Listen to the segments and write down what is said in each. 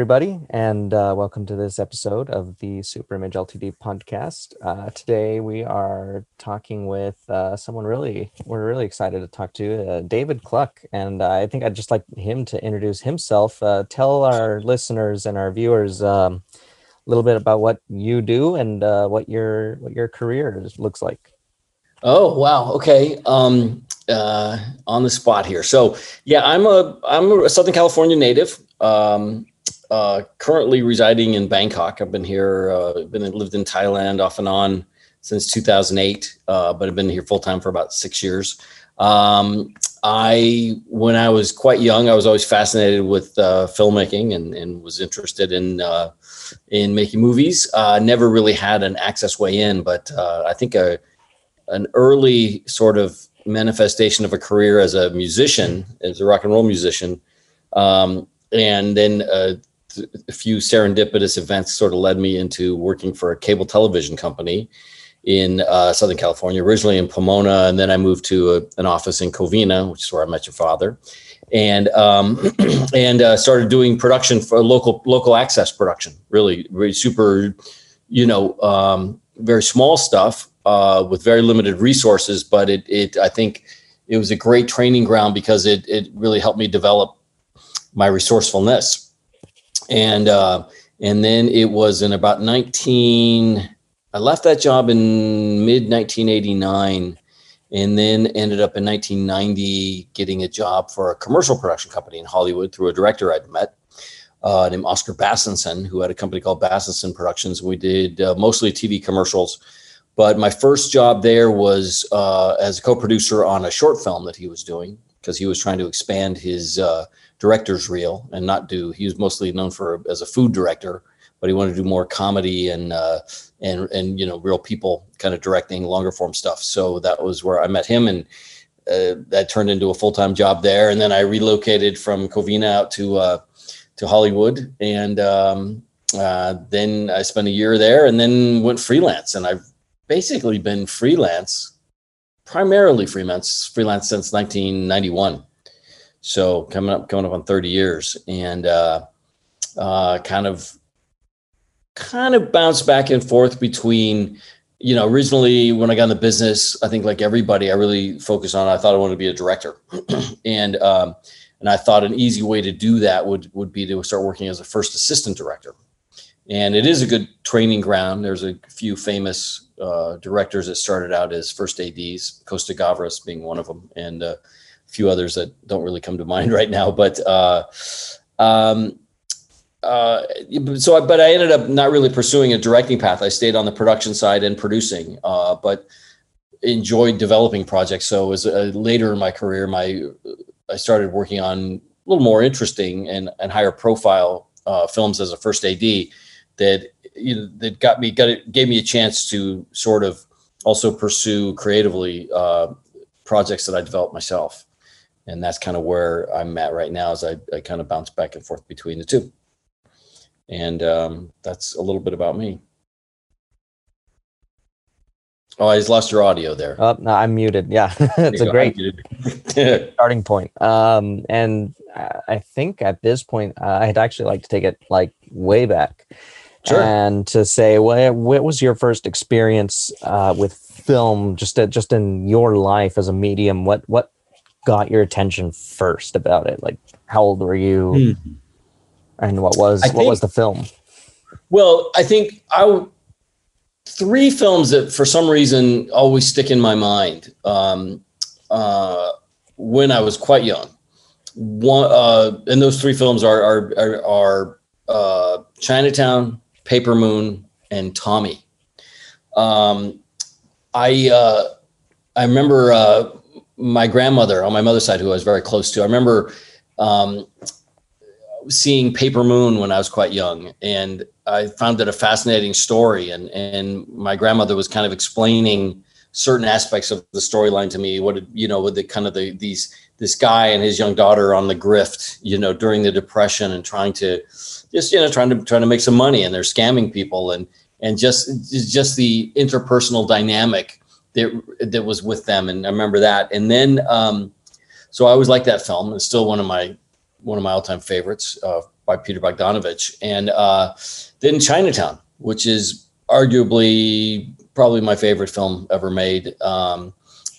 everybody, and uh, welcome to this episode of the Super Image Ltd podcast. Uh, today, we are talking with uh, someone really we're really excited to talk to, uh, David Cluck, and I think I'd just like him to introduce himself. Uh, tell our listeners and our viewers um, a little bit about what you do and uh, what your what your career looks like. Oh wow! Okay, um, on the spot here. So yeah, I'm a I'm a Southern California native. Um, uh, currently residing in Bangkok. I've been here, uh, been lived in Thailand off and on since 2008, uh, but I've been here full time for about six years. Um, I, when I was quite young, I was always fascinated with uh, filmmaking and, and, was interested in uh, in making movies. Uh, never really had an access way in, but uh, I think a an early sort of manifestation of a career as a musician, as a rock and roll musician, um, and then uh, a few serendipitous events sort of led me into working for a cable television company in uh, Southern California, originally in Pomona, and then I moved to a, an office in Covina, which is where I met your father, and um, and uh, started doing production for local local access production. Really, really super, you know, um, very small stuff uh, with very limited resources, but it it I think it was a great training ground because it it really helped me develop my resourcefulness and uh, and then it was in about 19 i left that job in mid 1989 and then ended up in 1990 getting a job for a commercial production company in hollywood through a director i'd met uh, named oscar bassenson who had a company called bassenson productions. We did uh, mostly tv commercials. But my first job there was uh, as a co-producer on a short film that he was doing because he was trying to expand his uh, director's reel and not do. He was mostly known for as a food director, but he wanted to do more comedy and uh, and and you know real people kind of directing longer form stuff. So that was where I met him, and uh, that turned into a full time job there. And then I relocated from Covina out to uh, to Hollywood, and um, uh, then I spent a year there, and then went freelance. And I've basically been freelance, primarily freelance freelance since 1991. So coming up, coming up on 30 years, and uh, uh, kind of, kind of bounce back and forth between, you know, originally when I got in the business, I think like everybody, I really focused on. I thought I wanted to be a director, and um, and I thought an easy way to do that would would be to start working as a first assistant director. And it is a good training ground. There's a few famous uh, directors that started out as first ads, Costa Gavras being one of them, and uh, few others that don't really come to mind right now. But uh, um, uh, so, I, but I ended up not really pursuing a directing path. I stayed on the production side and producing, uh, but enjoyed developing projects. So, as uh, later in my career, my I started working on a little more interesting and, and higher profile uh, films as a first AD that you know that got me got it gave me a chance to sort of also pursue creatively uh, projects that I developed myself and that's kind of where I'm at right now. As I, I kind of bounce back and forth between the two, and um, that's a little bit about me. Oh, I just lost your audio there. Oh, no, I'm muted. Yeah, it's a go. great starting point. Um, and I think at this point, uh, I'd actually like to take it like way back, sure. and to say, what, what was your first experience uh, with film? Just uh, just in your life as a medium, what what got your attention first about it? Like, how old were you, mm. and what was what was the film? Well, I think I three films that for some reason always stick in my mind um, uh, when I was quite young. One, uh, and those three films are are are, are uh, Chinatown, Paper Moon, and Tommy. Um, I uh, I remember uh, my grandmother on my mother's side, who I was very close to, I remember um, seeing Paper Moon when I was quite young, and I found it a fascinating story. And and my grandmother was kind of explaining certain aspects of the storyline to me. What you know, with the kind of the these this guy and his young daughter on the grift, you know, during the depression and trying to just you know trying to trying to make some money, and they're scamming people and and just just the interpersonal dynamic that that was with them, and I remember that. And then, um, so I always liked that film. It's still one of my one of my all time favorites uh, by Peter Bogdanovich, and uh, then Chinatown, which is arguably probably my favorite film ever made. Um,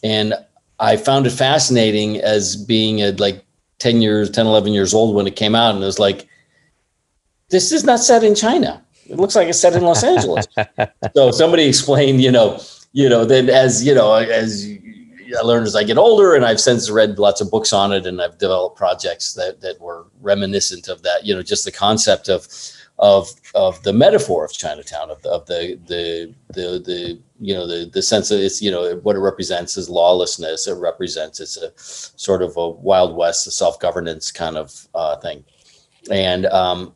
and I found it fascinating as being at like 10 years, 10, 11 years old when it came out. And it was like, this is not set in China. It looks like it's set in Los Angeles. so somebody explained, you know, you know, then as, you know, as I learned as I get older and I've since read lots of books on it and I've developed projects that, that were reminiscent of that, you know, just the concept of, of of the metaphor of Chinatown, of the of the the the, the you know the the sense of it's you know what it represents is lawlessness. It represents it's a sort of a wild west, a self governance kind of uh, thing, and um,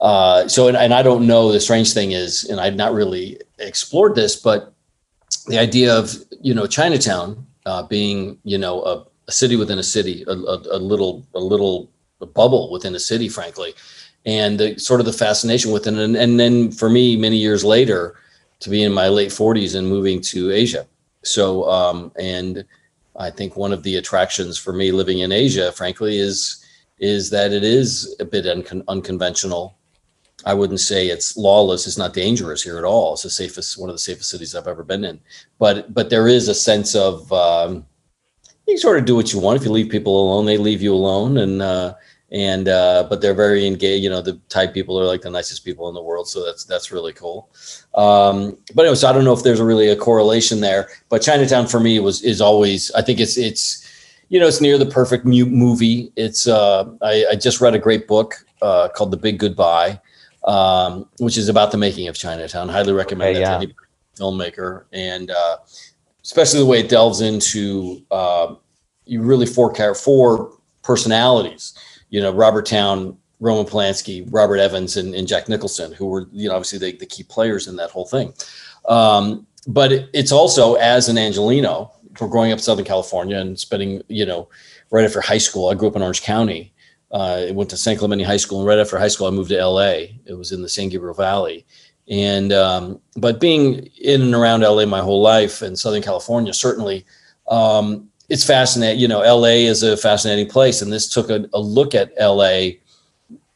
uh, so and, and I don't know. The strange thing is, and I've not really explored this, but the idea of you know Chinatown uh, being you know a, a, city within a city, a, a, a little a little bubble within a city, frankly and the sort of the fascination with it. And, and then for me, many years later, to be in my late 40s and moving to Asia. So, um, and I think one of the attractions for me living in Asia, frankly, is is that it is a bit un- unconventional. I wouldn't say it's lawless. It's not dangerous here at all. It's the safest, one of the safest cities I've ever been in. But but there is a sense of um, you sort of do what you want. If you leave people alone, they leave you alone, and uh, and uh, but they're very engaged. You know, the Thai people are like the nicest people in the world, so that's that's really cool. Um, but so I don't know if there's really a correlation there. But Chinatown for me was is always. I think it's it's you know it's near the perfect movie. It's uh, I, I just read a great book uh, called The Big Goodbye, um, which is about the making of Chinatown. Highly recommend okay, that yeah. to any filmmaker, and uh, especially the way it delves into uh, you really four four personalities you know, Robert Towne, Roman Polanski, Robert Evans, and, and Jack Nicholson, who were, you know, obviously the, the key players in that whole thing. Um, but it, it's also as an Angeleno, for growing up in Southern California and spending, you know, right after high school, I grew up in Orange County. Uh, I went to San Clemente High School, and right after high school, I moved to LA. It was in the San Gabriel Valley, and um, but being in and around LA my whole life and Southern California, certainly, um, it's fascinating. You know, LA is a fascinating place, and this took a, a look at LA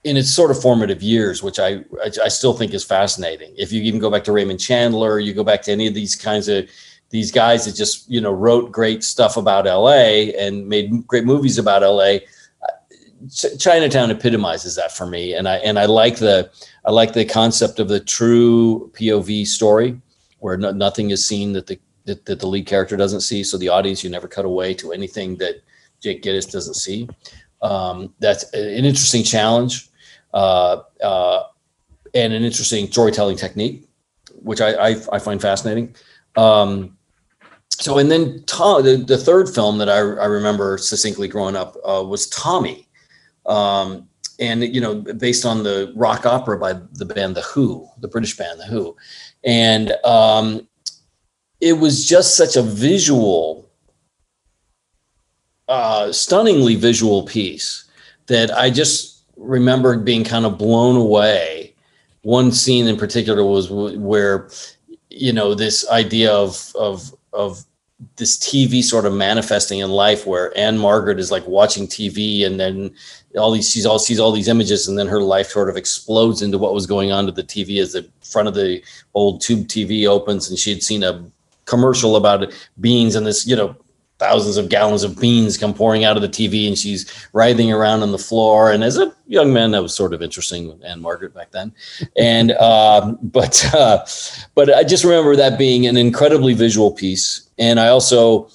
in its sort of formative years, which I, I, I still think is fascinating. If you even go back to Raymond Chandler, you go back to any of these kinds of these guys that just you know wrote great stuff about LA and made great movies about LA. Chinatown epitomizes that for me, and I and I like the I like the concept of the true POV story, where no, nothing is seen that the that, that the lead character doesn't see. So the audience, you never cut away to anything that Jake Gittes doesn't see. Um, that's an interesting challenge uh, uh, and an interesting storytelling technique, which I, I, I find fascinating. Um, so, and then Tom, the, the third film that I, I remember succinctly growing up uh, was Tommy. Um, and, you know, based on the rock opera by the band The Who, the British band The Who. And um, it was just such a visual, uh, stunningly visual piece that I just remember being kind of blown away. One scene in particular was where, you know, this idea of of of this TV sort of manifesting in life where Ann-Margret is like watching TV and then all these sees all sees all these images and then her life sort of explodes into what was going on to the TV as the front of the old tube TV opens and she had seen a commercial about beans and this, you know, thousands of gallons of beans come pouring out of the TV and she's writhing around on the floor. And as a young man, that was sort of interesting, Ann-Margret back then. And, uh, but, uh, but I just remember that being an incredibly visual piece. And I also,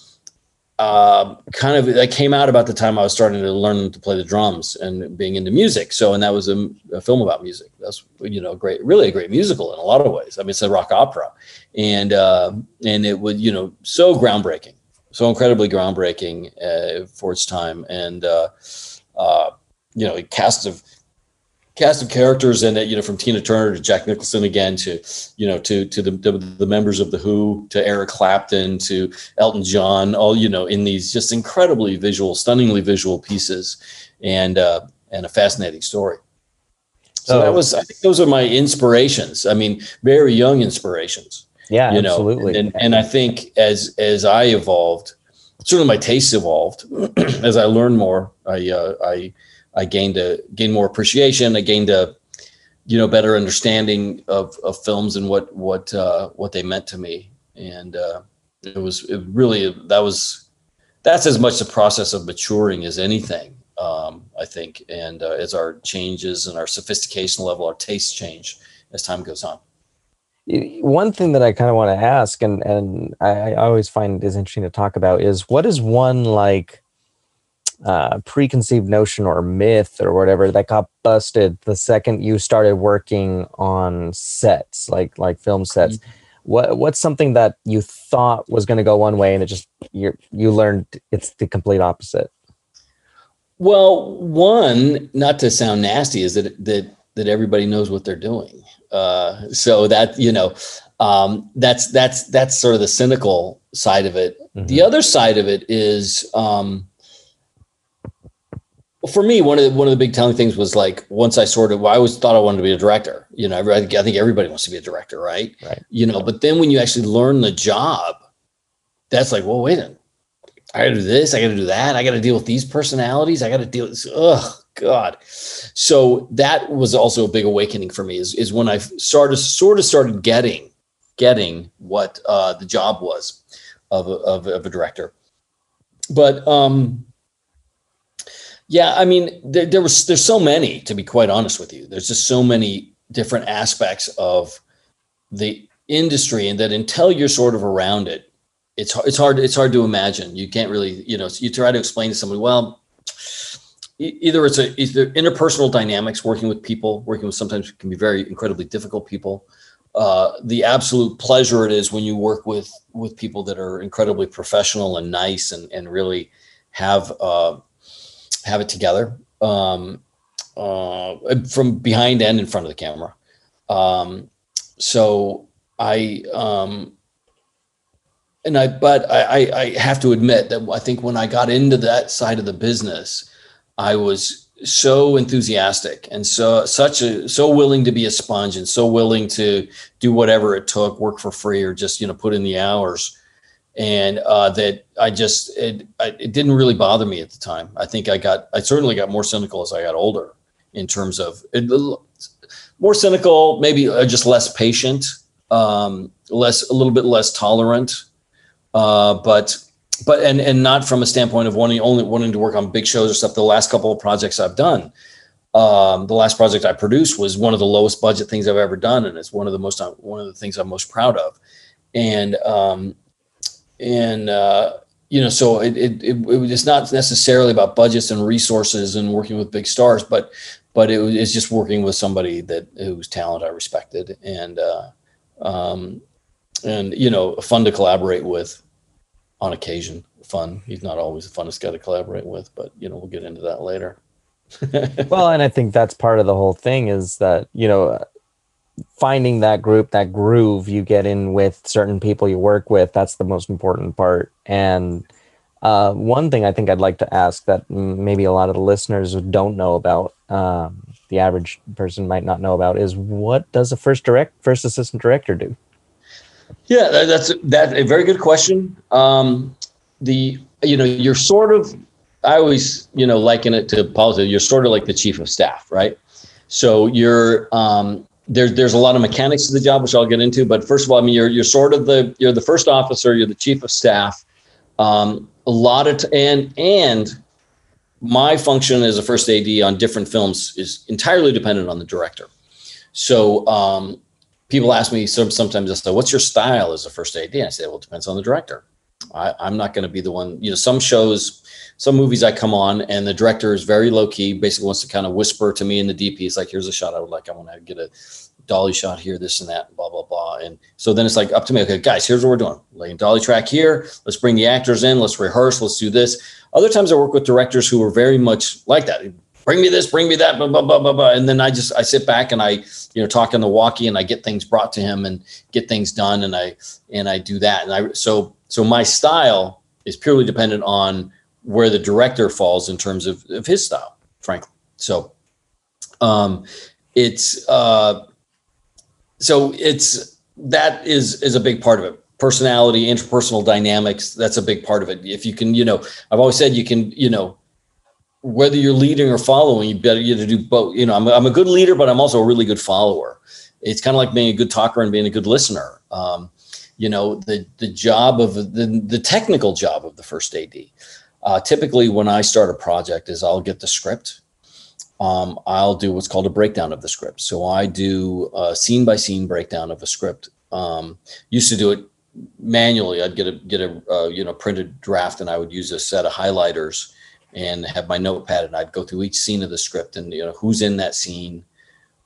uh, kind of that came out about the time I was starting to learn to play the drums and being into music. So, and that was a, a, film about music. That's you know great, really a great musical in a lot of ways. I mean, it's a rock opera, and uh, and it was you know so groundbreaking, so incredibly groundbreaking uh, for its time, and uh, uh, you know, a cast of cast of characters in it, you know, from Tina Turner to Jack Nicholson again to, you know, to to the, the, the members of the Who to Eric Clapton to Elton John, all you know, in these just incredibly visual, stunningly visual pieces, and uh, and a fascinating story. So oh. that was, I think, those are my inspirations. I mean, very young inspirations. Yeah, you know, absolutely. And and I think as as I evolved, certainly my tastes evolved as I learned more. I uh, I I gained a gained more appreciation. I gained a you know better understanding of, of films and what what uh, what they meant to me. And uh, it was it really that was that's as much the process of maturing as anything. Um, I think, and uh, as our changes and our sophistication level, our tastes change as time goes on. One thing that I kind of want to ask, and and I, I always find is interesting to talk about, is what is one like uh, preconceived notion or myth or whatever that got busted the second you started working on sets, like like film sets. Mm-hmm. What what's something that you thought was going to go one way and it just you you learned it's the complete opposite? Well, one, not to sound nasty, is that that that everybody knows what they're doing. Uh, so that you know, um, that's that's that's sort of the cynical side of it. Mm-hmm. The other side of it is um, for me, one of the, one of the big telling things was like once I sort of, well, I always thought I wanted to be a director. You know, I, I think everybody wants to be a director, right? Right. You know, but then when you actually learn the job, that's like, well, wait a minute. I got to do this. I got to do that. I got to deal with these personalities. I got to deal with. Oh God. So that was also a big awakening for me. Is is when I started sort of started getting getting what uh, the job was of a, of, of a director. But um, yeah, I mean, there, there, was there's so many to be quite honest with you. There's just so many different aspects of the industry, and that until you're sort of around it, it's it's hard it's hard to imagine. You can't really you know you try to explain to somebody well. Either it's a either interpersonal dynamics, working with people, working with sometimes can be very incredibly difficult people. Uh, the absolute pleasure it is when you work with with people that are incredibly professional and nice and and really have uh, have it together um, uh, from behind and in front of the camera. Um, so I, um, and I, but I, I have to admit that I think when I got into that side of the business, I was so enthusiastic and so such a so willing to be a sponge and so willing to do whatever it took, work for free or just you know put in the hours and uh, that I just it, it didn't really bother me at the time. I think I got I certainly got more cynical as I got older in terms of more cynical, maybe uh, just less patient, um, less a little bit less tolerant, uh, but but and and not from a standpoint of wanting only wanting to work on big shows or stuff. The last couple of projects I've done. Um, the last project I produced was one of the lowest budget things I've ever done, and it's one of the most one of the things I'm most proud of. And um, and uh, you know, so it, it, it, it's not necessarily about budgets and resources and working with big stars, but but it, it's just working with somebody that whose talent I respected and uh, um, and you know, fun to collaborate with on occasion. Fun. He's not always the funnest guy to collaborate with, but you know, we'll get into that later. well, and I think that's part of the whole thing is that you know finding that group, that groove you get in with certain people you work with, that's the most important part. And uh, one thing I think I'd like to ask that maybe a lot of the listeners don't know about, um, the average person might not know about, is what does a first direct, first assistant director do? Yeah, that's that's a very good question. Um, the you know you're sort of I always you know liken it to politics. You're sort of like the chief of staff, right? So you're um, there's there's a lot of mechanics to the job, which I'll get into. But first of all, I mean, you're you're sort of the you're the first officer, you're the chief of staff. Um, a lot of t- and and my function as a first AD on different films is entirely dependent on the director. So um, people ask me some, sometimes, I say, "What's your style as a first AD?" I say, "Well, it depends on the director. I, I'm not going to be the one. You know, some shows." Some movies I come on and the director is very low key, basically wants to kind of whisper to me in the DP. It's like, here's a shot I would like. I want to get a dolly shot here, this and that, blah, blah, blah. And so then it's like up to me. Okay, guys, here's what we're doing. Laying dolly track here. Let's bring the actors in. Let's rehearse. Let's do this. Other times I work with directors who are very much like that. Bring me this, bring me that, blah, blah, blah, blah, blah. And then I just, I sit back and I, you know, talk in the walkie and I get things brought to him and get things done. And I, and I do that. And I, so, so my style is purely dependent on where the director falls in terms of, of his style, frankly. So um, it's uh, so it's that is is a big part of it. Personality, interpersonal dynamics, that's a big part of it. If you can, you know, I've always said you can, you know, whether you're leading or following, you better you to do both. You know, I'm, I'm a good leader, but I'm also a really good follower. It's kind of like being a good talker and being a good listener. Um, you know, the the job of the the technical job of the first AD. Uh, typically, when I start a project, is I'll get the script. Um, I'll do what's called a breakdown of the script. So I do a scene by scene breakdown of a script. Um, used to do it manually. I'd get a get a uh, you know printed draft, and I would use a set of highlighters and have my notepad and I'd go through each scene of the script and you know who's in that scene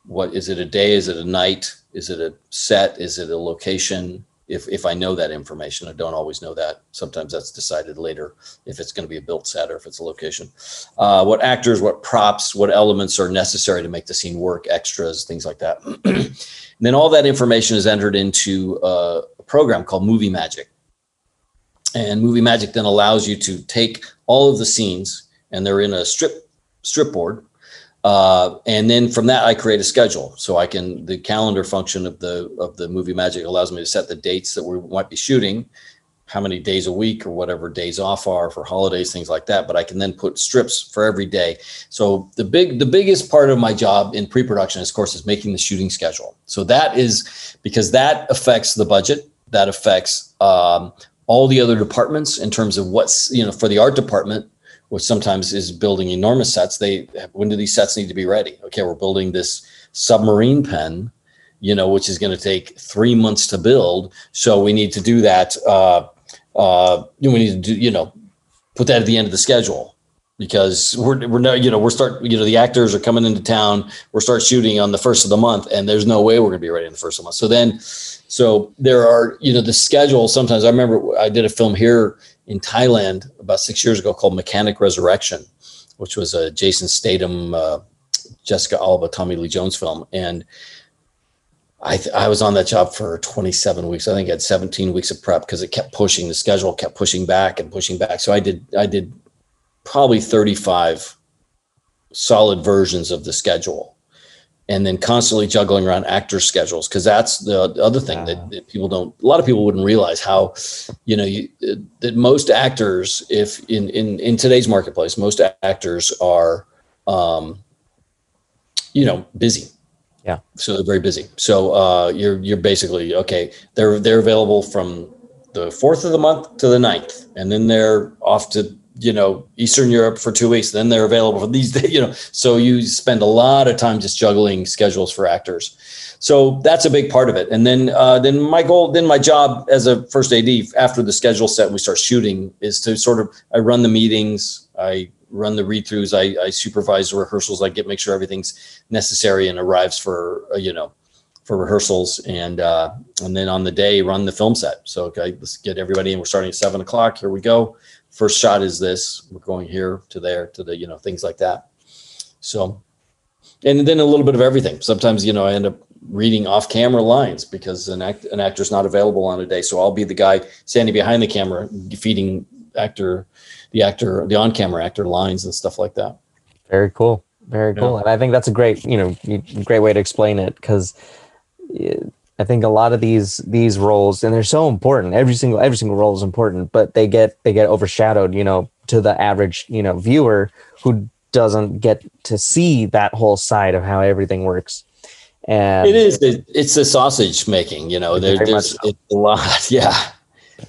what is it a day is it a night is it a set is it a location if if I know that information I don't always know that. Sometimes that's decided later if it's going to be a built set or if it's a location. Uh, what actors what props what elements are necessary to make the scene work extras things like that. And then all that information is entered into a program called movie magic. And movie magic then allows you to take all of the scenes and they're in a strip strip board uh, and then from that i create a schedule. So i can the calendar function of the of the movie magic allows me to set the dates that we might be shooting how many days a week or whatever days off are for holidays things like that. But i can then put strips for every day. So the big the biggest part of my job in pre-production of course is making the shooting schedule. So that is because that affects the budget that affects um, all the other departments in terms of what's you know for the art department which sometimes is building enormous sets they when do these sets need to be ready? Okay we're building this submarine pen you know which is going to take three months to build. So we need to do that uh uh we need to do you know put that at the end of the schedule. Because we're we're no, you know we're start you know the actors are coming into town we're start shooting on the first of the month and there's no way we're going to be ready in the first of the month. So then so there are you know the schedule sometimes i remember i did a film here in thailand about six years ago called mechanic resurrection which was a jason statham uh, jessica alba tommy lee jones film and I, th- I was on that job for 27 weeks. I think I had 17 weeks of prep because it kept pushing. The schedule kept pushing back and pushing back. So I did I did probably 35 solid versions of the schedule and then constantly juggling around actor schedules because that's the other thing that, that, people don't a lot of people wouldn't realize how you know you, that most actors if in in in today's marketplace most actors are um you know busy. Yeah. So they're very busy. So uh you're you're basically okay they're they're available from the fourth of the month to the ninth and then they're off to you know Eastern Europe for two weeks. Then they're available for these days. You know, so you spend a lot of time just juggling schedules for actors. So that's a big part of it. And then uh, then my goal, then my job as a first AD after the schedule set and we start shooting is to sort of I run the meetings, I run the read throughs, I, I supervise the rehearsals, I get make sure everything's necessary and arrives for uh, you know for rehearsals and uh, and then on the day run the film set. So okay, let's get everybody in. We're starting at seven o'clock. Here we go first shot is this we're going here to there to the you know things like that. So and then a little bit of everything. Sometimes you know i end up reading off camera lines because an act an actor's not available on a day. So i'll be the guy standing behind the camera feeding actor the actor the on camera actor lines and stuff like that. Very cool. Very cool. Yeah. and i think that's a great you know great way to explain it because I think a lot of these these roles, and they're so important. Every single every single role is important, but they get they get overshadowed, you know, to the average you know viewer who doesn't get to see that whole side of how everything works. And it is it's the sausage making, you know. There, there's so. it's a lot, yeah.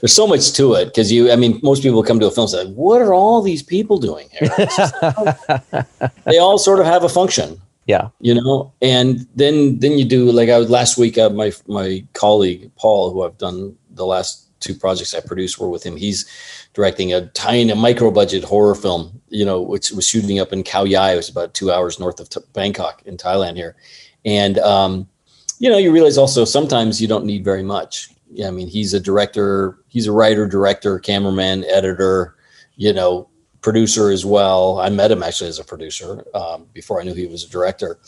There's so much to it because you, I mean, most people come to a film and say, "What are all these people doing here?" they all sort of have a function yeah. You know and then then you do like i was last week uh, my my colleague paul who i've done the last two projects i produced were with him he's directing a tiny a micro budget horror film you know which was shooting up in khao yai. It was about two hours north of t- bangkok in thailand here. And um you know you realize also sometimes you don't need very much. Yeah i mean he's a director he's a writer director cameraman editor you know producer as well. I met him actually as a producer um, before I knew he was a director.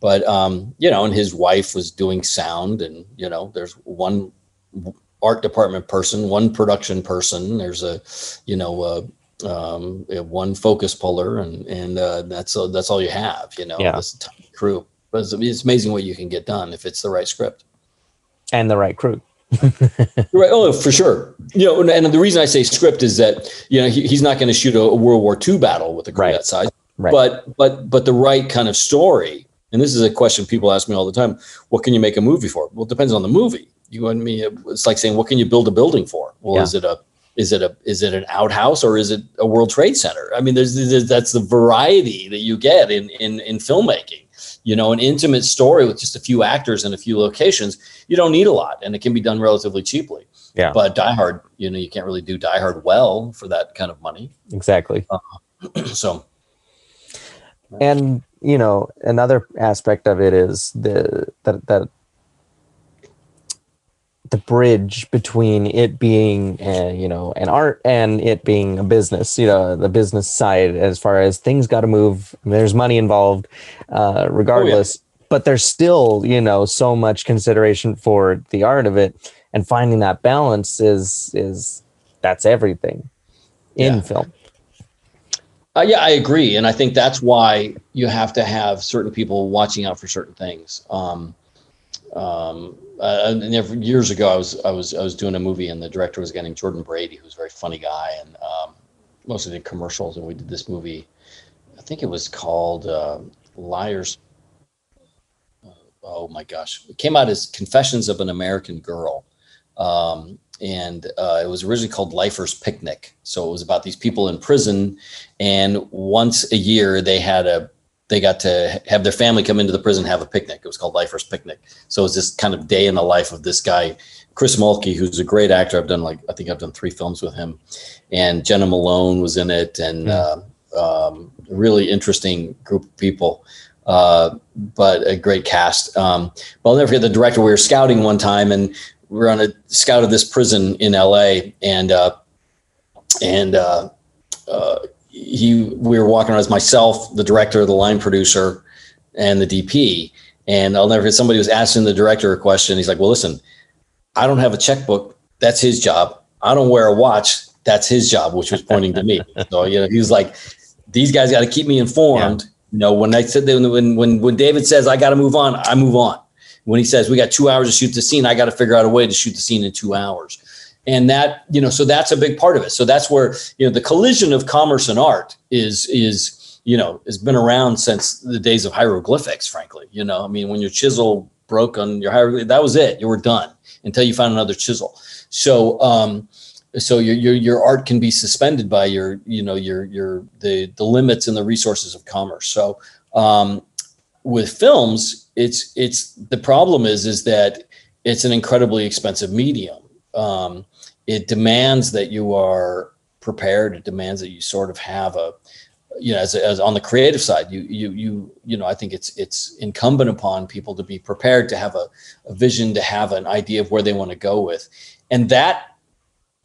But um, you know, and his wife was doing sound, and you know, there's one art department person, one production person. There's a, you know, uh, um, one focus puller, and and uh, that's uh, that's all you have. You know, yeah. this crew. But it's, it's amazing what you can get done if it's the right script and the right crew right. Oh, for sure. You know, and, and, the reason I say script is that you know he, he's not going to shoot a, a, World War II battle with a crew right. that size. right. but but but the right kind of story. And this is a question people ask me all the time: What can you make a movie for? Well, it depends on the movie. You and me. It's like saying, what can you build a building for? Well, yeah. is it a is it a is it an outhouse or is it a World Trade Center? I mean, there's, there's that's the variety that you get in in in filmmaking. You know, an intimate story with just a few actors and a few locations. You don't need a lot, and it can be done relatively cheaply. Yeah. But Die Hard, you know, you can't really do Die Hard well for that kind of money. Exactly. Uh, so. And you know, another aspect of it is the that that the bridge between it being uh, you know an art and it being a business you know the business side as far as things got to move there's money involved uh, regardless oh, yeah. but there's still you know so much consideration for the art of it and finding that balance is is that's everything in yeah. film uh, yeah, I agree, and I think that's why you have to have certain people watching out for certain things. Um, um, uh, and years ago, I was I was I was doing a movie, and the director was getting Jordan Brady, who's a very funny guy, and um, mostly did commercials. And we did this movie. I think it was called uh, Liars. Oh my gosh! It came out as Confessions of an American Girl, um, and uh, it was originally called Lifers Picnic. So it was about these people in prison, and once a year they had a they got to have their family come into the prison have a picnic. It was called Lifers Picnic. So it was this kind of day in the life of this guy, Chris Mulkey, who's a great actor. I've done like I think I've done three films with him, and Jena Malone was in it, and mm. uh, um, really interesting group of people. Uh, but a great cast. Um, but I'll never forget the director. We were scouting one time, and we were on a scout of this prison in L.A. and uh, and uh, uh, he we were walking around as myself, the director, the line producer, and the DP. And I'll never forget somebody was asking the director a question. He's like, "Well, listen, I don't have a checkbook. That's his job. I don't wear a watch. That's his job," which was pointing to me. So you know, he was like, "These guys got to keep me informed." Yeah. You know, when I said when when when David says I got to move on, I move on. When he says we got two hours to shoot the scene, I got to figure out a way to shoot the scene in two hours and that you know so that's a big part of it. So that's where you know the collision of commerce and art is is you know has been around since the days of hieroglyphics frankly. You know i mean when your chisel broke on your hieroglyph that was it. You were done until you found another chisel. So um so your, your your art can be suspended by your you know your your the the limits and the resources of commerce. So um with films it's it's the problem is is that it's an incredibly expensive medium. Um, it demands that you are prepared. It demands that you sort of have a, you know, as, as on the creative side, you you you you know, I think it's it's incumbent upon people to be prepared to have a, a vision, to have an idea of where they want to go with, and that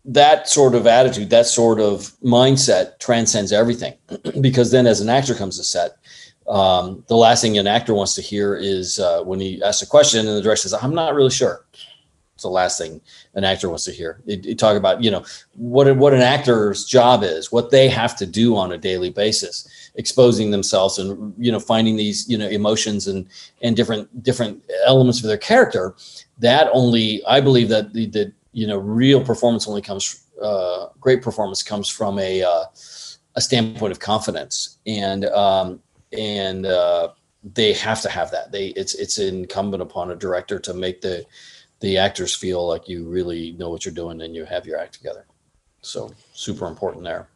that sort of attitude, that sort of mindset transcends everything, because then as an actor comes to set, um, the last thing an actor wants to hear is uh, when he asks a question and the director says, "I'm not really sure." It's the last thing an actor wants to hear. You talk about, you know, what what an actor's job is, what they have to do on a daily basis, exposing themselves and you know finding these you know emotions and and different different elements of their character. That only I believe that the, the you know real performance only comes uh, great performance comes from a uh, a standpoint of confidence and um, and uh, they have to have that. They it's it's incumbent upon a director to make the the actors feel like you really know what you're doing and you have your act together. So super important there.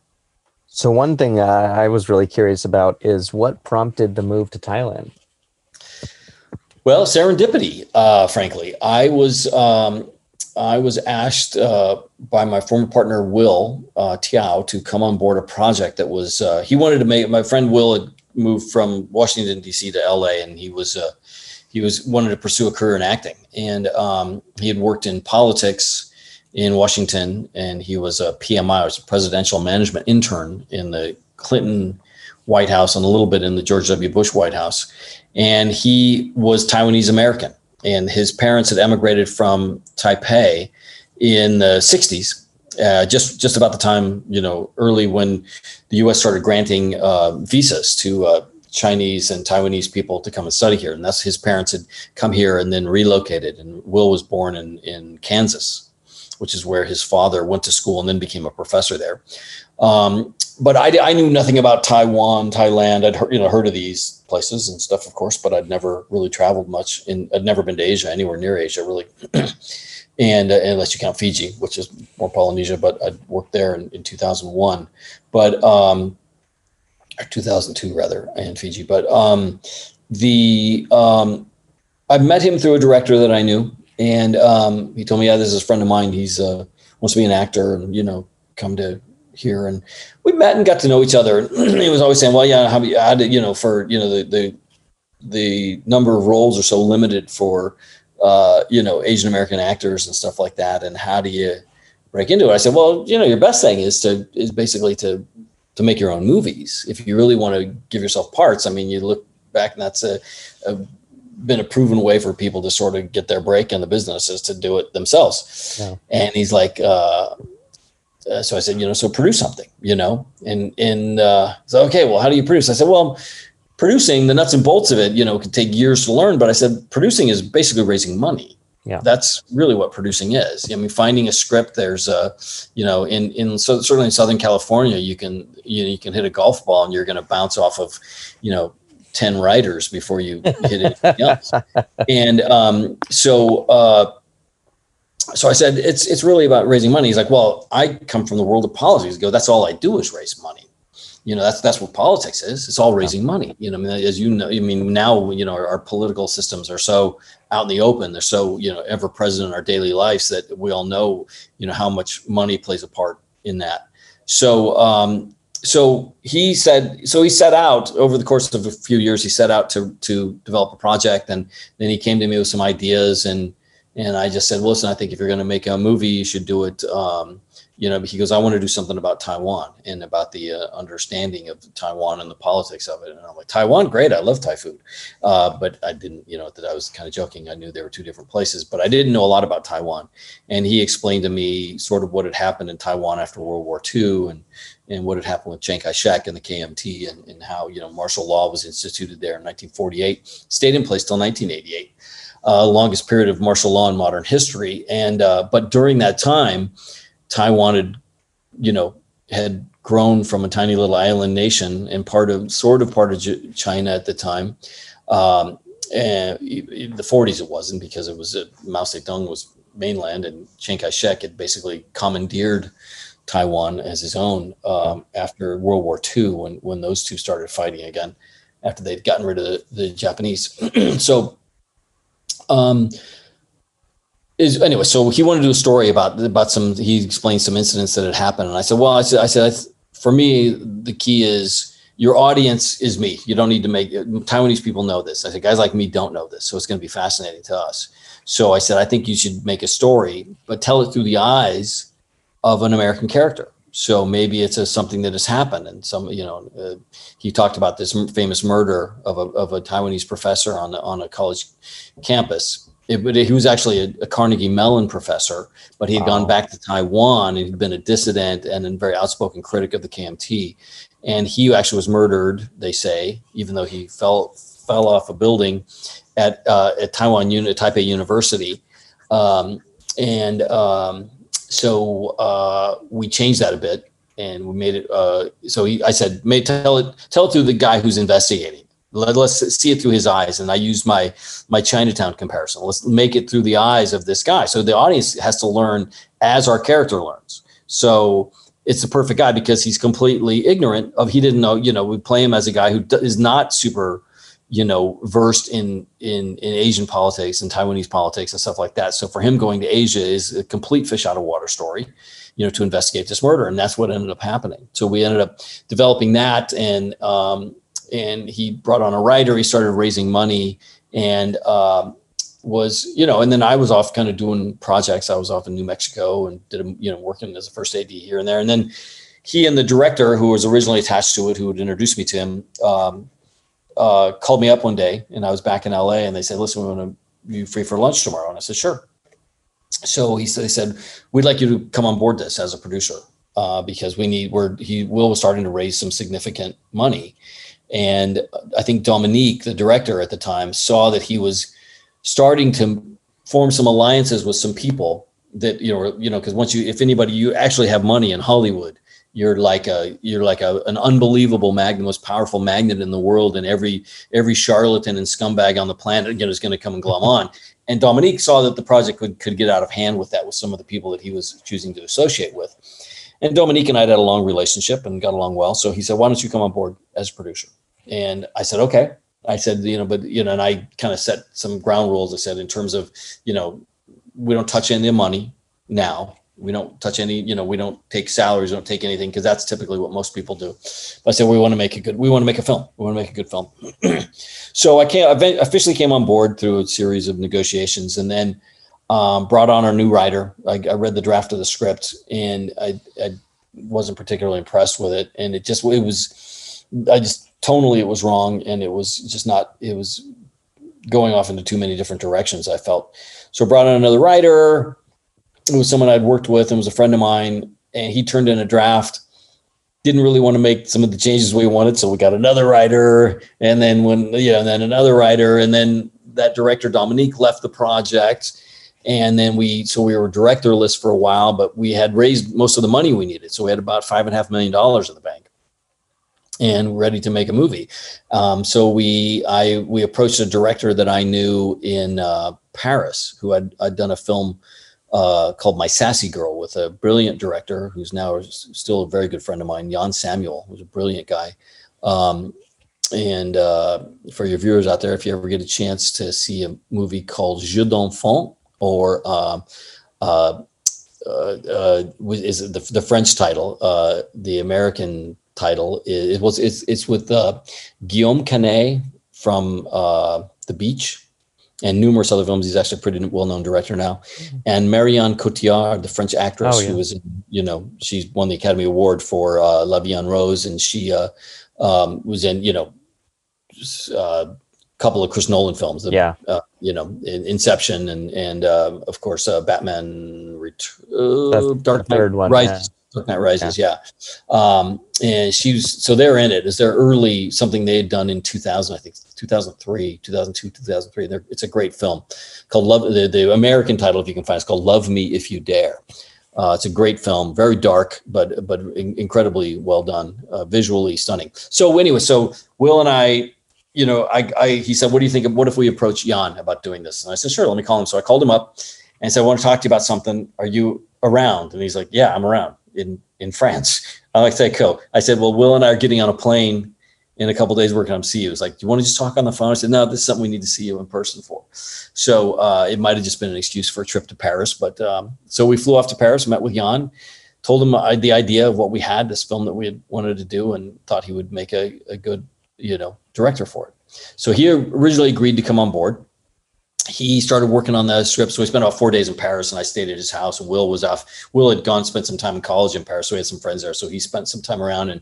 So one thing uh, I was really curious about is what prompted the move to Thailand. Well, serendipity. Uh, frankly, I was um, I was asked uh, by my former partner Will uh, Tiao to come on board a project that was uh, he wanted to make. My friend Will had moved from Washington D.C. to L.A. and he was uh, he was wanted to pursue a career in acting, and um, he had worked in politics in Washington, and he was a PMI, was a presidential management intern in the Clinton White House and a little bit in the George W. Bush White House, and he was Taiwanese American, and his parents had emigrated from Taipei in the '60s. Uh, just just about the time you know early when the U.S. started granting uh, visas to uh, Chinese and Taiwanese people to come and study here. And that's his parents had come here and then relocated. And Will was born in, in Kansas, which is where his father went to school and then became a professor there. Um, but I, I knew nothing about Taiwan, Thailand. I'd heard, you know heard of these places and stuff, of course, but I'd never really traveled much. In I'd never been to Asia, anywhere near Asia, really. and uh, unless you count Fiji, which is more Polynesia, but I worked there in, in 2001, but um, 2002 rather, in Fiji. But um, the um, I met him through a director that I knew, and um, he told me, "Yeah, this is a friend of mine. He's uh, wants to be an actor, and you know, come to here." And we met and got to know each other. And he was always saying, "Well, yeah, how, how did you know for you know the the the number of roles are so limited for." uh, you know, Asian American actors and stuff like that. And how do you break into it? I said, well, you know, your best thing is to is basically to to make your own movies. If you really want to give yourself parts, I mean, you look back and that's a, a been a proven way for people to sort of get their break in the business is to do it themselves. Yeah. And he's like, uh, uh, so I said, you know, so produce something, you know, and and uh, so okay, well, how do you produce? I said, well, producing the nuts and bolts of it, you know, could take years to learn. But I said producing is basically raising money. Yeah, that's really what producing is. I mean, finding a script. There's a, you know, in in so certainly in Southern California, you can you know you can hit a golf ball and you're going to bounce off of, you know, 10 writers before you hit anything else. And um, so, uh, so I said, it's, it's really about raising money. He's like, well, I come from the world of politics. Go, that's all I do is raise money you know that's that's what politics is. It's all raising money. You know I mean, as you know i mean now you know our, our, political systems are so out in the open. They're so you know ever present in our daily lives that we all know you know how much money plays a part in that. So um so he said so he set out over the course of a few years he set out to to develop a project and then he came to me with some ideas and and i just said well, listen i think if you're going to make a movie you should do it um you know, he goes, I want to do something about Taiwan and about the uh, understanding of Taiwan and the politics of it. And I'm like, Taiwan, great. I love Thai food. Uh, but I didn't, you know, that I was kind of joking. I knew there were two different places, but I didn't know a lot about Taiwan. And he explained to me sort of what had happened in Taiwan after World War II and, and what had happened with Chiang Kai-shek and the KMT and, and how, you know, martial law was instituted there in 1948, stayed in place till 1988. Uh, longest period of martial law in modern history. And, uh, but during that time, Taiwan had, you know, had grown from a tiny little island nation and part of sort of part of China at the time. Um, and in the 40s it wasn't because it was Mao Zedong was mainland and Chiang Kai-shek had basically commandeered Taiwan as his own um, after World War II when when those two started fighting again after they'd gotten rid of the, the Japanese. so um, is anyway. So he wanted to do a story about about some. He explained some incidents that had happened, and I said, "Well, I said, I said, for me, the key is your audience is me. You don't need to make Taiwanese people know this. I said, guys like me don't know this, so it's going to be fascinating to us. So I said, I think you should make a story, but tell it through the eyes of an American character. So maybe it's a, something that has happened, and some, you know, uh, he talked about this famous murder of a, of a Taiwanese professor on on a college campus, it, but he was actually a, a, Carnegie Mellon professor, but he had wow. gone back to Taiwan and he'd been a dissident and a very outspoken critic of the KMT. And he actually was murdered, they say, even though he fell fell off a building at uh, at Taiwan Uni- Taipei University. Um, and um, so uh, we changed that a bit and we made it. Uh, so he, I said, may tell it tell it to the guy who's investigating let, us see it through his eyes. And i use my my chinatown comparison. Let's make it through the eyes of this guy. So the audience has to learn as our character learns. So it's the perfect guy because he's completely ignorant of he didn't know you know we play him as a guy who is not super you know versed in in in asian politics and taiwanese politics and stuff like that. So for him going to asia is a complete fish out of water story you know to investigate this murder. And that's what ended up happening. So we ended up developing that and um, and he brought on a writer. He started raising money and um, was, you know, and then I was off kind of doing projects. I was off in New Mexico and did, a, you know, working as a first AD here and there. And then he and the director who was originally attached to it, who had introduced me to him, um, uh, called me up one day and I was back in LA and they said, listen, we want to be free for lunch tomorrow. And I said, sure. So he said, they said, we'd like you to come on board this as a producer. Uh, because we need, we're, he Will was starting to raise some significant money and I think Dominique, the director at the time, saw that he was starting to form some alliances with some people that you know, you know, because once you, if anybody, you actually have money in Hollywood, you're like a you're like a, an unbelievable magnet, most powerful magnet in the world, and every every charlatan and scumbag on the planet again is going to come and glom on. And Dominique saw that the project could, could get out of hand with that with some of the people that he was choosing to associate with. And Dominique and I had a long relationship and got along well. So he said, "Why don't you come on board as producer?" And I said, "Okay." I said, you know, but you know, and I kind of set some ground rules. I said in terms of, you know, we don't touch any money now we don't touch any you know we don't take salaries we don't take anything because that's typically what most people do but i said we want to make a good we want to make a film we want to make a good film so i came officially came on board through a series of negotiations and then um, brought on our new writer. I, I, read the draft of the script and I, I wasn't particularly impressed with it. And it just it was i just tonally it was wrong and it was just not it was going off into too many different directions i felt. So brought on another writer. It was someone I'd worked with and was a friend of mine, and he turned in a draft. Didn't really want to make some of the changes we wanted, so we got another writer, and then when you know, and then another writer, and then that director Dominique left the project, and then we so we were directorless for a while, but we had raised most of the money we needed, so we had about five and a half million dollars in the bank and ready to make a movie. Um, so we I we approached a director that I knew in uh, Paris who had I'd done a film uh, called My Sassy Girl with a brilliant director who's now still a very good friend of mine, Yann Samuell, who's a brilliant guy. Um, and uh, for your viewers out there, if you ever get a chance to see a movie called Jeux d'enfants or uh, uh, uh is the, the French title, uh, the American title it was it's it's with uh, Guillaume Canet from The Beach and numerous other films. He's actually a pretty well-known director now. Mm-hmm. And Marion Cotillard, the French actress, oh, yeah. who was, in, you know, she's won the Academy Award for uh, La Vie en Rose, and she uh, um, was in, you know, uh, couple of Chris Nolan films. Yeah. Uh, you know, in Inception and and uh, of course uh, Batman, Ret- uh, Dark Knight Rises. Yeah. Dark Knight Rises, yeah. yeah. Um, and she was so they're in it. Is their early something they had done in 2000, I think 2003, 2002, 2003. They're, it's a great film called Love. The, the American title, if you can find, it's called Love Me If You Dare. Uh, it's a great film, very dark, but but in, incredibly well done, uh, visually stunning. So anyway, so Will and I, you know, I, I he said, "What do you think? Of, what if we approach Yann about doing this?" And I said, "Sure, let me call him." So I called him up and said, "I want to talk to you about something. Are you around?" And he's like, "Yeah, I'm around." in in France. I like that cool. I said, well, Will and I are getting on a plane in a couple days. We're going to see you. It's like, do you want to just talk on the phone? I said, no, this is something we need to see you in person for. So uh, it might have just been an excuse for a trip to Paris. But um, so we flew off to Paris, met with Yann, told him uh, the idea of what we had, this film that we had wanted to do, and thought he would make a, a good, you know, director for it. So he originally agreed to come on board he started working on the script. So we spent about four days in Paris and I stayed at his house Will was off. Will had gone, spent some time in college in Paris. So we had some friends there. So he spent some time around and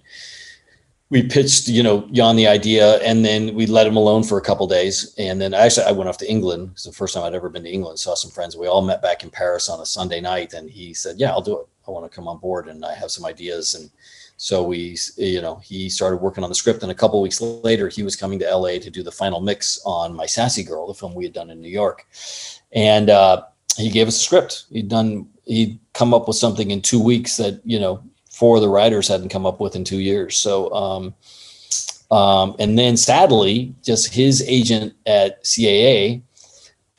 we pitched, you know, Yann the idea and then we let him alone for a couple days. And then actually I went off to England. It's the first time I'd ever been to England, saw some friends. We all met back in Paris on a Sunday night and he said, yeah, I'll do it. I want to come on board and I have some ideas. And so we, you know, he started working on the script, and a couple weeks later, he was coming to LA to do the final mix on My Sassy Girl, the film we had done in New York, and uh, he gave us a script. He'd done, he'd come up with something in two weeks that you know four of the writers hadn't come up with in two years. So, um, um, and then sadly, just his agent at CAA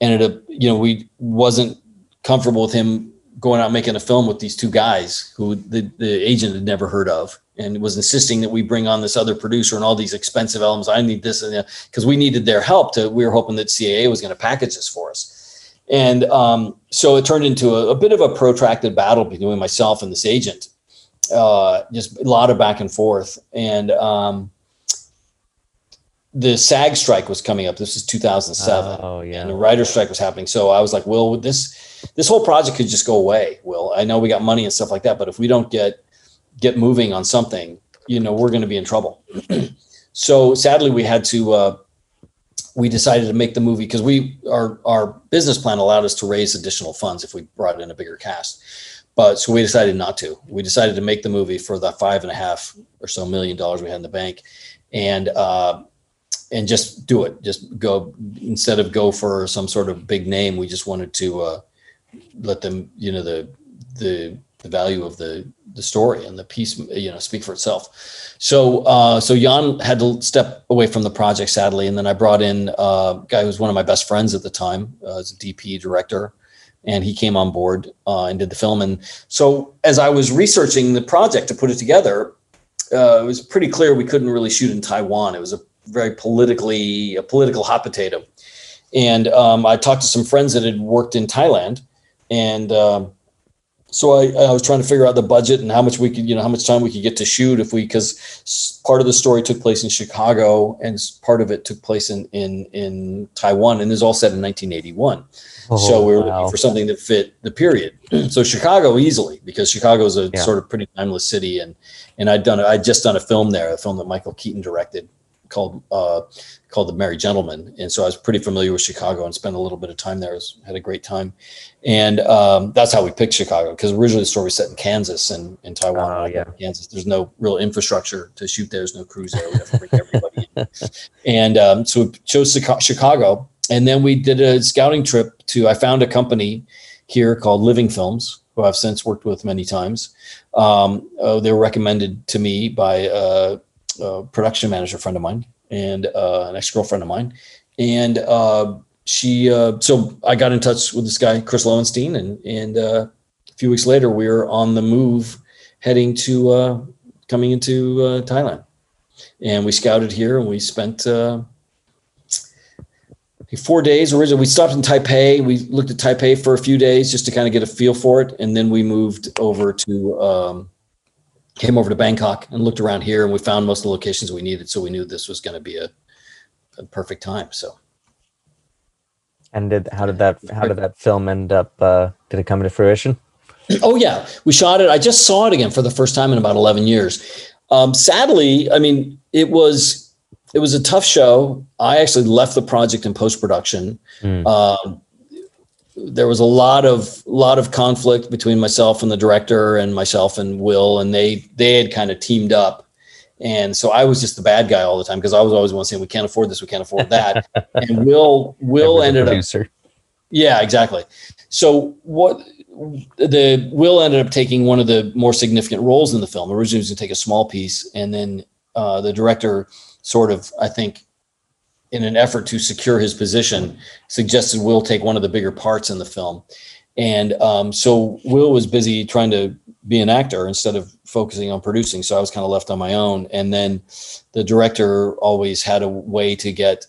ended up, you know, we wasn't comfortable with him going out making a film with these two guys who the, the agent had never heard of and was insisting that we bring on this other producer and all these expensive elements. I need this and because we needed their help to, we were hoping that CAA was going to package this for us. And um, so it turned into a, a, bit of a protracted battle between myself and this agent. Uh, just a lot of back and forth. And um, the SAG strike was coming up. This is 2007. Oh, yeah. And the writer strike was happening. So I was like, Will, would this, this whole project could just go away. Will I know we got money and stuff like that, but if we don't get get moving on something, you know, we're going to be in trouble. so sadly, we had to. Uh, we decided to make the movie because we our our business plan allowed us to raise additional funds if we brought in a bigger cast. But so we decided not to. We decided to make the movie for the five and a half or so million dollars we had in the bank, and uh, and just do it. Just go instead of go for some sort of big name. We just wanted to uh, let them, you know, the the the value of the the story and the piece you know speak for itself. So uh, so Yann had to step away from the project sadly and then i brought in uh, a guy who was one of my best friends at the time uh, as a dp director and he came on board uh, and did the film. And so as i was researching the project to put it together uh, it was pretty clear we couldn't really shoot in taiwan. It was a very politically a political hot potato. And um, i talked to some friends that had worked in thailand and um, so I, I was trying to figure out the budget and how much we could, you know, how much time we could get to shoot if we, because part of the story took place in Chicago and part of it took place in in in Taiwan, and is all set in 1981. Oh, so we were wow. looking for something that fit the period. so Chicago easily, because Chicago is a yeah. sort of pretty timeless city, and and I'd done I'd just done a film there, a film that Michael Keaton directed called uh, called The Merry Gentleman, and so I was pretty familiar with Chicago and spent a little bit of time there. Was, had a great time, and um, that's how we picked Chicago because originally the story was set in Kansas and in Taiwan. Oh, yeah. Kansas. There's no real infrastructure to shoot there. There's no crews there. We have to bring everybody in. And um, so we chose Chicago, and then we did a scouting trip to. I found a company here called Living Films, who I've since worked with many times. Um, uh, they were recommended to me by. Uh, a production manager friend of mine and uh, an ex girlfriend of mine, and uh, she. Uh, so I got in touch with this guy Chris Lowenstein, and and uh, a few weeks later we were on the move, heading to uh, coming into uh, Thailand, and we scouted here, and we spent. Four days originally, we stopped in Taipei. We looked at Taipei for a few days just to kind of get a feel for it, and then we moved over to um, came over to Bangkok and looked around here and we found most of the locations we needed. So we knew this was going to be a, a, perfect time. So. And did, how did that, how did that film end up, uh, did it come to fruition? Oh yeah. We shot it. I just saw it again for the first time in about 11 years. Um, sadly, I mean, it was, it was a tough show. I actually left the project in post-production. Mm. Um, there was a lot of lot of conflict between myself and the director and myself and Will, and they they had kind of teamed up. And so I was just the bad guy all the time because I was always one saying we can't afford this, we can't afford that. and Will Will ended producer. up Yeah, exactly. So what the Will ended up taking one of the more significant roles in the film. Originally, he was going to take a small piece, and then uh, the director sort of, I think, in an effort to secure his position, suggested Will take one of the bigger parts in the film. And um, so Will was busy trying to be an actor instead of focusing on producing. So I was kind of left on my own. And then the director always had a way to get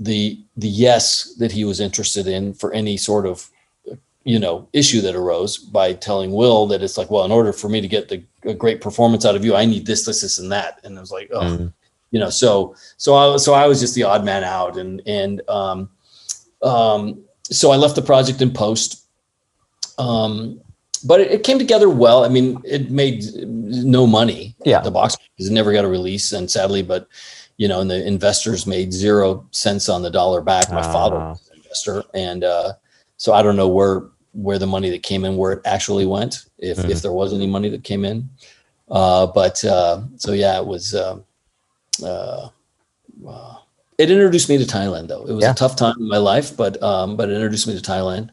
the the yes that he was interested in for any sort of you know issue that arose by telling Will that it's like, well, in order for me to get the a great performance out of you, I need this, this, this, and that. And I was like, oh, mm you know, so so I so I was just the odd man out, and and um, um, so I left the project in post. Um, but it, it, came together well. I mean, it made no money. Yeah, the box because it never got a release, and sadly, but you know, and the investors made zero cents on the dollar back. My uh. father was an investor, and uh, so I don't know where where the money that came in, where it actually went, if mm-hmm. if there was any money that came in. Uh, but uh, so yeah, it was. Uh, uh, uh, it introduced me to Thailand though. It was yeah. a tough time in my life, but um, but it introduced me to Thailand.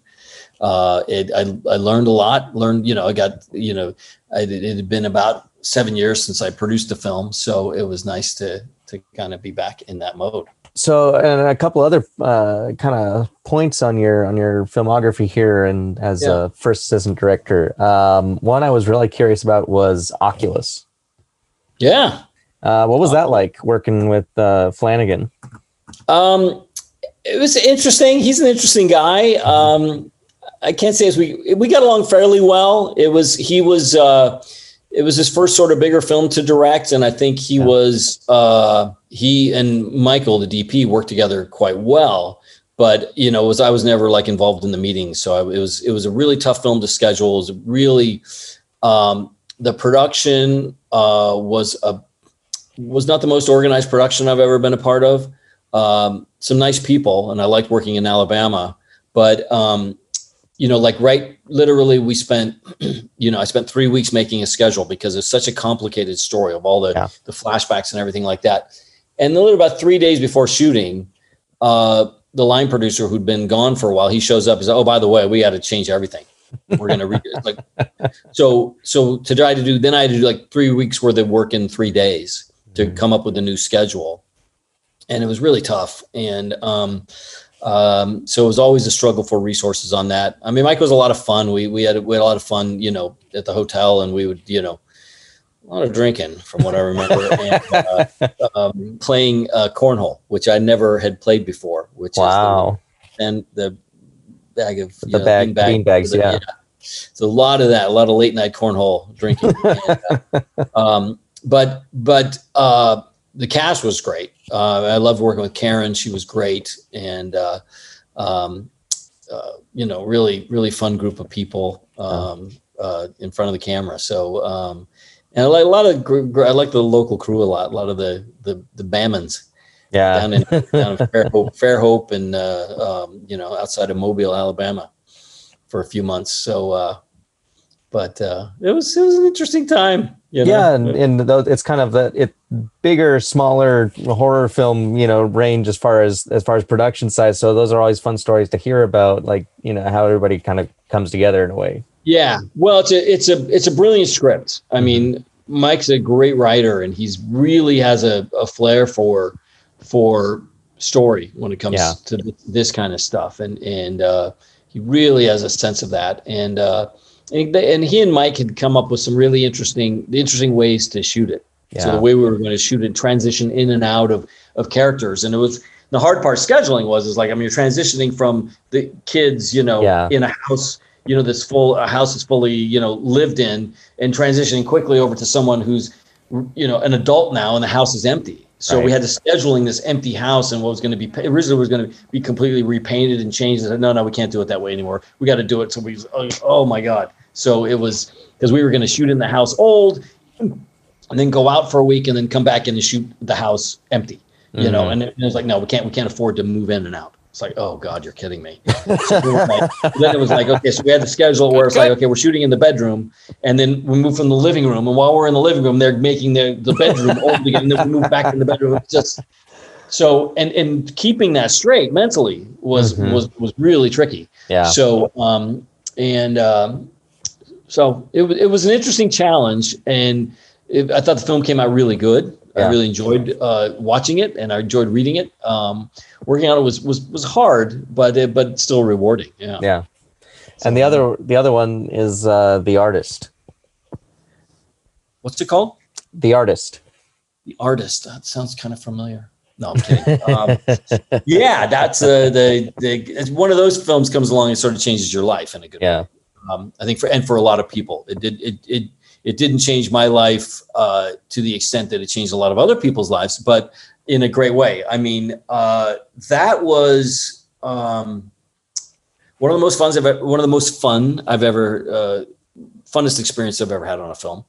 Uh, it I, I learned a lot. Learned you know I got you know I, it had been about seven years since I produced the film, so it was nice to to kind of be back in that mode. So, and a couple other uh, kind of points on your on your filmography here, and as yeah. a first assistant director, um, one I was really curious about was Oculus. Yeah, uh, what was that like working with uh, Flanagan? Um, it was interesting. He's an interesting guy. Um, I can't say as we we got along fairly well. It was he was uh, it was his first sort of bigger film to direct, and I think he yeah. was uh, he and Michael the DP worked together quite well. But you know, was I was never like involved in the meetings, so I, it was it was a really tough film to schedule. It was really um, the production uh, was a was not the most organized production I've ever been a part of. Um, some nice people, and I liked working in Alabama, but um, you know, like right, literally, we spent, you know, I spent three weeks making a schedule because it's such a complicated story of all the yeah. the flashbacks and everything like that. And then about three days before shooting, uh, the line producer who'd been gone for a while, he shows up. He's like, "Oh, by the way, we had to change everything." we're gonna read it. Like, so so to try to do then I had to do like three weeks worth of work in three days to mm-hmm. come up with a new schedule, and it was really tough. And um, um, so it was always a struggle for resources on that. I mean, Mike was a lot of fun. We we had we had a lot of fun, you know, at the hotel, and we would you know a lot of drinking from what I remember, and uh, um, playing uh, cornhole, which I never had played before. Which wow, is the, and the bag of the know, bag, bean, bag, bean bags, yeah. yeah. So a lot of that, a lot of late night cornhole drinking. and, uh, um, but but uh, the cast was great. Uh, I loved working with Karen; she was great, and uh, um, you know, really really fun group of people um, in front of the camera. So um, and I like a lot of I like the local crew a lot. A lot of the the the Bammans, yeah, down in, down in Fairhope, Fairhope, and uh, um, you know outside of Mobile, Alabama, for a few months. So, uh, but uh, it was it was an interesting time. You know? Yeah, and, and it's kind of the it bigger, smaller horror film, you know, range as far as as far as production size. So those are always fun stories to hear about, like you know how everybody kind of comes together in a way. Yeah, well, it's a it's a it's a brilliant script. I mm-hmm. mean, Mike's a great writer, and he's really has a, a flair for for story when it comes yeah. to this kind of stuff, and and uh, he really has a sense of that. And uh, and, and he and Mike had come up with some really interesting interesting ways to shoot it. Yeah. So the way we were going to shoot it, transition in and out of of characters, and it was the hard part scheduling was is like I mean you're transitioning from the kids, you know, yeah. in a house you know this full a house is fully you know lived in and transitioning quickly over to someone who's you know an adult now and the house is empty so right. we had to scheduling this empty house and what was going to be originally was going to be completely repainted and changed. said, no, no, we can't do it that way anymore. We got to do it. So we, oh, oh my god. So it was because we were going to shoot in the house old, and then go out for a week and then come back in and shoot the house empty. You mm-hmm. know, and it, it was like, no, we can't, we can't afford to move in and out. It's like, oh God, you're kidding me. So like, then it was like, okay, so we had the schedule where it's like, okay, we're shooting in the bedroom, and then we move from the living room, and while we're in the living room, they're making the, the bedroom old again, and then we move back in the bedroom. It's just so, and and keeping that straight mentally was mm-hmm. was was really tricky. Yeah. So, um, and um, so it it was an interesting challenge, and it, I thought the film came out really good. Yeah. I really enjoyed uh, watching it, and I enjoyed reading it. Um, working on it was was was hard, but it, but still rewarding. Yeah. Yeah. So, and the other the other one is uh, the artist. What's it called? The artist. The artist. That sounds kind of familiar. No, I'm kidding. Um, yeah, that's uh, the the one of those films comes along and sort of changes your life in a good yeah. way. Um, I think for and for a lot of people, it did it it it didn't change my life uh, to the extent that it changed a lot of other people's lives, but in a great way. I mean, uh, that was um, one of the most fun I've ever, one of the most fun I've ever uh, funnest experience I've ever had on a film.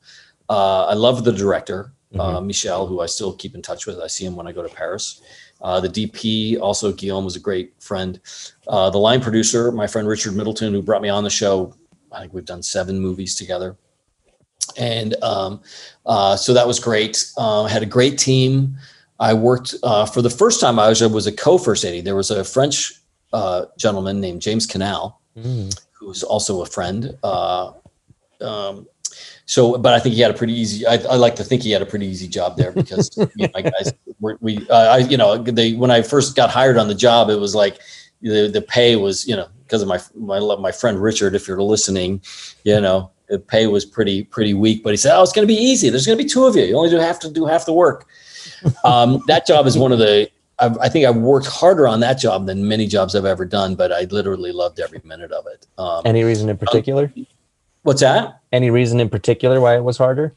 Uh, I love the director, uh, mm-hmm. Michel, who I still keep in touch with. I see him when I go to Paris. Uh, the DP, also Guillaume, was a great friend. Uh, the line producer, my friend Richard Middleton, who brought me on the show. I think we've done seven movies together and um, uh, so that was great. Uh, had a great team. I worked uh, for the first time I was, was a co-first AD. There was a French uh, gentleman named James Canal, mm. who's also a friend. Uh, um, so, but I think he had a pretty easy. I, I, like to think he had a pretty easy job there because you know, my guys, were, we, uh, I, you know, they when I first got hired on the job, it was like the the pay was, you know, because of my my my friend Richard. If you're listening, you know, the pay was pretty pretty weak. But he said, "Oh, it's going to be easy. There's going to be two of you. You only do have to do half the work." Um, that job is one of the. I've, I think I've worked harder on that job than many jobs I've ever done, but I literally loved every minute of it. Um, Any reason in particular? Um, what's that? Any reason in particular why it was harder?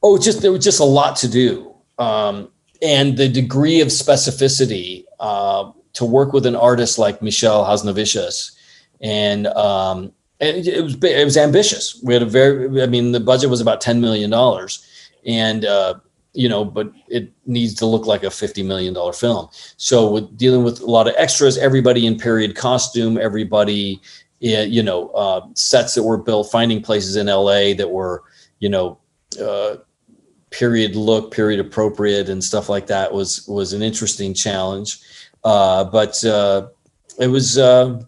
Oh, just there was just a lot to do, um, and the degree of specificity uh, to work with an artist like Michel Hazanavicius and um, and it was it was ambitious. We had a very, I mean, the budget was about ten million dollars, and uh, you know, but it needs to look like a fifty million dollar film. So with dealing with a lot of extras, everybody in period costume, everybody, you know, uh, sets that were built, finding places in LA that were, you know. Uh, period look period appropriate and stuff like that was was an interesting challenge uh, but uh, it was uh,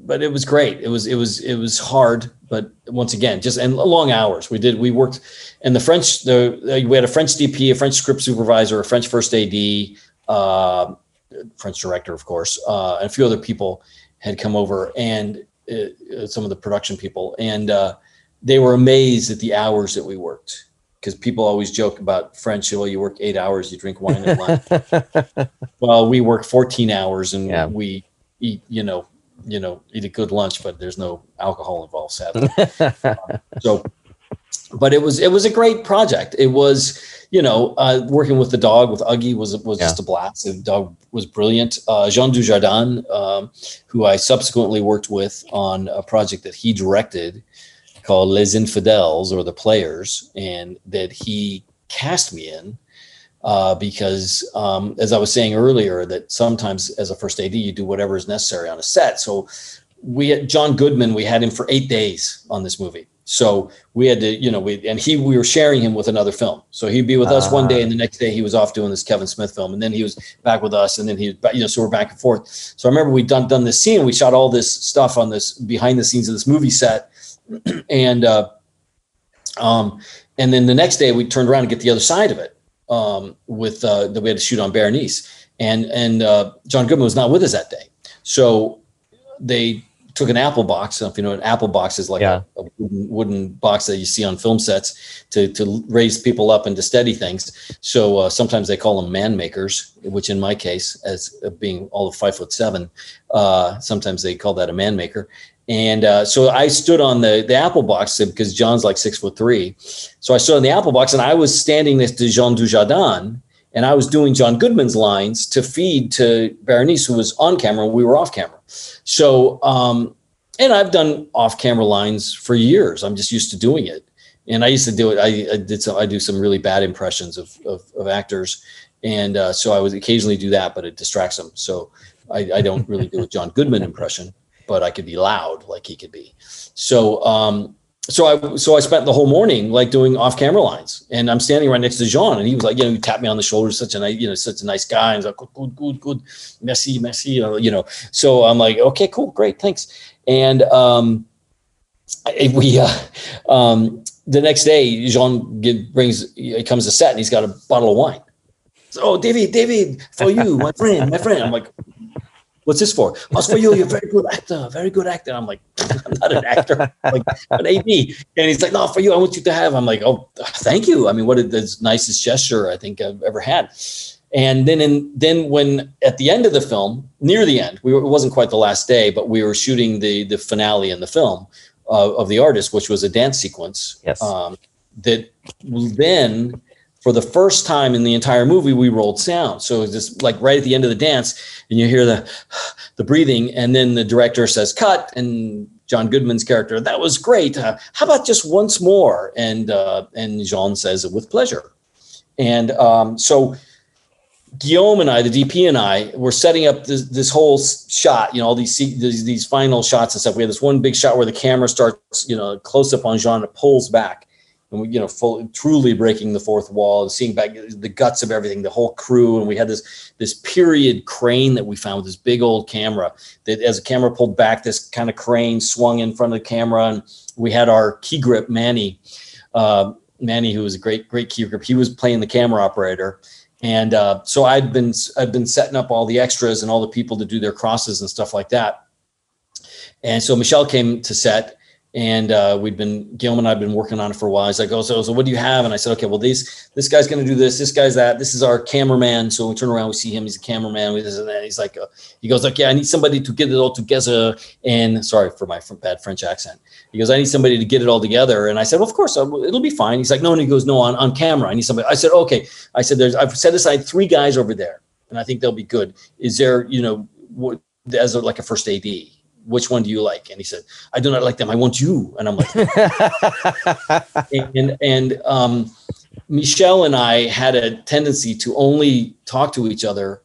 but it was great. It was it was it was hard, but once again, just and long hours. We did we worked, and the French the we had a French DP, a French script supervisor, a French first AD, uh, French director, of course, uh, and a few other people had come over, and uh, some of the production people, and uh, they were amazed at the hours that we worked because people always joke about French. Well, you work eight hours, you drink wine at lunch. well, we work 14 hours and yeah. we eat, you know, you know, eat a good lunch, but there's no alcohol involved, sadly. um, so, but it was it was a great project. It was, you know, uh, working with the dog with Uggie was was yeah. just a blast. The dog was brilliant. Uh, Jean Dujardin, um, who I subsequently worked with on a project that he directed called Les Infidèles or the Players, and that he cast me in uh, because, um, as I was saying earlier, that sometimes as a first AD, you do whatever is necessary on a set. So we had John Goodman, we had him for eight days on this movie. So we had to, you know, we and he we were sharing him with another film. So he'd be with uh, us one day, and the next day he was off doing this Kevin Smith film, and then he was back with us, and then he, you know, so we're back and forth. So I remember we done done this scene, we shot all this stuff on this behind the scenes of this movie set, and uh, um, and then the next day we turned around and get the other side of it um, with uh, that we had to shoot on Berenice, and and uh, John Goodman was not with us that day, so they took an apple box. If you know, an apple box is like yeah. a, a wooden, wooden, box that you see on film sets to to raise people up and to steady things. So uh, sometimes they call them man makers, which in my case, as being all of five foot seven, uh, sometimes they call that a man maker. And uh, so I stood on the the apple box because John's like six foot three. So I stood on the apple box and I was standing next to Jean Dujardin and I was doing John Goodman's lines to feed to Berenice, who was on camera. We were off camera. So, um, and I've done off camera lines for years. I'm just used to doing it. And I used to do it. I, I did some, I do some really bad impressions of, of, of actors. And uh, so I would occasionally do that, but it distracts them. So I, I don't really do a John Goodman impression but I could be loud like he could be. So, um, so I so I spent the whole morning like doing off camera lines, and I'm standing right next to Jean, and he was like, you know, he tapped me on the shoulder, such a nice, you know, such a nice guy, and he's like, good, good, good, merci, merci, you know. So I'm like, okay, cool, great, thanks. And um, we uh, um, the next day, Jean brings he comes to set, and he's got a bottle of wine. So, oh, David, David, for you, my friend, my friend. I'm like, what's this for? Oh, it's for you. You're a very good actor, very good actor. I'm like, I'm not an actor, I'm like an AD. And he's like, no, for you, I want you to have. I'm like, oh, thank you. I mean, what the nicest gesture I think I've ever had. And then, in, then when at the end of the film, near the end, we were, it wasn't quite the last day, but we were shooting the the finale in the film uh, of the artist, which was a dance sequence. Yes. Um, that then for the first time in the entire movie, we rolled sound. So it's just like right at the end of the dance, and you hear the the breathing, and then the director says cut, and John Goodman's character, that was great. Uh, how about just once more? And uh, and Jean says it with pleasure. And um, so Guillaume and I, the DP and I, were setting up this, this whole shot. You know, all these, these these final shots and stuff. We had this one big shot where the camera starts, you know, close up on Jean, and it pulls back and we, you know, fully, truly breaking the fourth wall and seeing back the guts of everything, the whole crew. And we had this this period crane that we found, this big old camera that, as the camera pulled back, this kind of crane swung in front of the camera, and we had our key grip Manny, uh, Manny, who was a great great key grip. He was playing the camera operator. And uh, so I'd been I'd been setting up all the extras and all the people to do their crosses and stuff like that. And so michel came to set and uh, we'd been Gilman and I've been working on it for a while. He's like, "Oh, so, so what do you have?" And I said, "Okay, well, these this guy's going to do this, this guy's that. This is our cameraman." So we turn around, we see him. He's a cameraman. We and. He's like, uh, he goes, "Okay, I need somebody to get it all together." And sorry for my bad French accent. He goes, "I need somebody to get it all together." And I said, well, "Of course, it'll be fine." He's like, "No," and he goes, "No, on on camera. I need somebody." I said, "Okay." I said, "There's I've set aside three guys over there, and I think they'll be good. Is there, you know, what as a, like a first AD?" Which one do you like? And he said, I do not like them. I want you. And I'm like, and, and um, Michel and I had a tendency to only talk to each other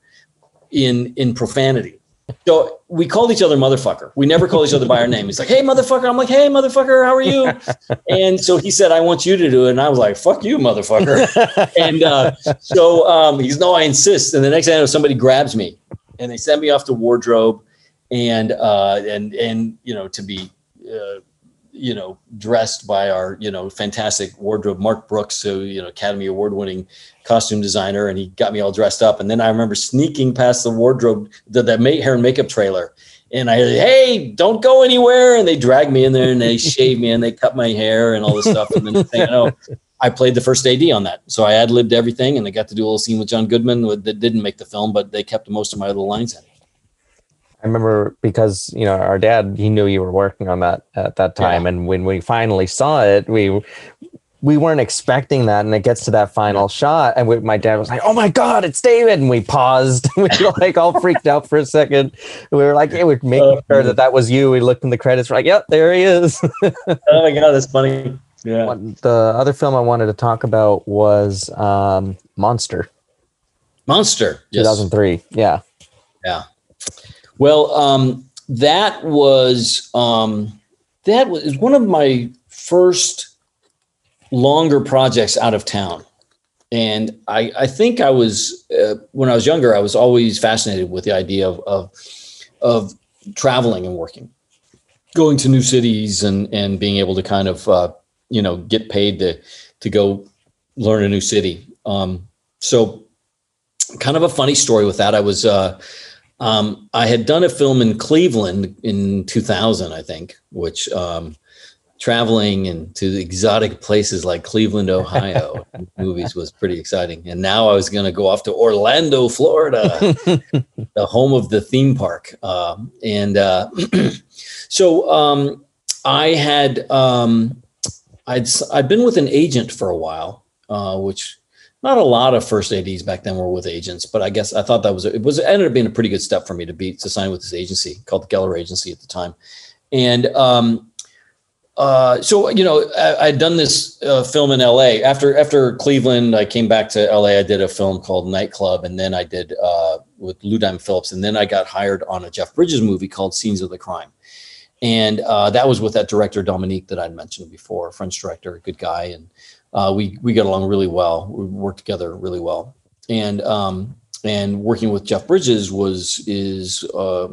in, in profanity. So we called each other motherfucker. We never called each other by our name. He's like, hey, motherfucker. I'm like, hey, motherfucker, how are you? And so he said, I want you to do it. And I was like, fuck you, motherfucker. and uh, so um, he's, no, I insist. And the next thing I know, somebody grabs me and they send me off to wardrobe and uh, and and you know to be uh, you know dressed by our you know fantastic wardrobe Mark Brooks, who you know Academy Award winning costume designer, and he got me all dressed up. And then I remember sneaking past the wardrobe, the, the hair and makeup trailer. And I, hey, don't go anywhere. And they dragged me in there and they shaved me and they cut my hair and all this stuff. And then you know, I played the first AD on that. So I ad libbed everything and they got to do a little scene with John Goodman that didn't make the film, but they kept most of my little lines in. I remember because you know our dad he knew you were working on that at that time, yeah. and when we finally saw it, we we weren't expecting that, and it gets to that final shot, and we, my dad was like, "Oh my god, it's David!" And we paused, we were like all freaked out for a second. We were like, "Hey, we're making sure that that was you." We looked in the credits, we're like, "Yep, there he is." oh my god, that's funny. Yeah. The other film I wanted to talk about was um, Monster. Monster, 2003. Yeah. Yeah. Well, um, that was um, that was one of my first longer projects out of town, and I, I think I was uh, when I was younger. I was always fascinated with the idea of, of of traveling and working, going to new cities, and and being able to kind of uh, you know get paid to to go learn a new city. Um, so, kind of a funny story with that. I was. Uh, um, I had done a film in Cleveland in 2000, I think, which um, traveling to exotic places like Cleveland, Ohio, movies was pretty exciting. And now I was going to go off to Orlando, Florida, the home of the theme park. Uh, and uh, so um, I had um, I'd I'd been with an agent for a while, uh, which not a lot of first ads back then were with agents, but I guess I thought that was it was it ended up being a pretty good step for me to be to sign with this agency called the Geller Agency at the time, and um, uh, so you know I, had done this uh, film in L.A. after after Cleveland. I came back to L.A. I did a film called Nightclub, and then I did uh, with Lou Diamond Phillips, and then I got hired on a Jeff Bridges movie called Scenes of the Crime. And uh, that was with that director Dominique that I'd mentioned before, French director, good guy, and uh, we we got along really well. We worked together really well, and um, and working with Jeff Bridges was is uh,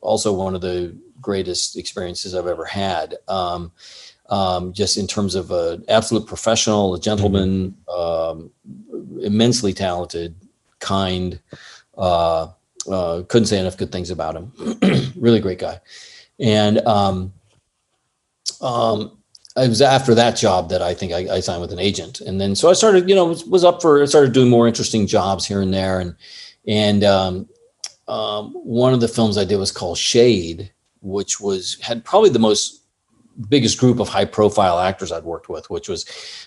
also one of the greatest experiences I've ever had. Um, um, just in terms of an absolute professional, a gentleman, um, immensely talented, kind. Uh, uh, couldn't say enough good things about him. really great guy, and um, um, it was after that job that I think I, I, signed with an agent, and then so I started, you know, was, was, up for I started doing more interesting jobs here and there, and and um, um, one of the films I did was called Shade, which was had probably the most biggest group of high profile actors I'd worked with, which was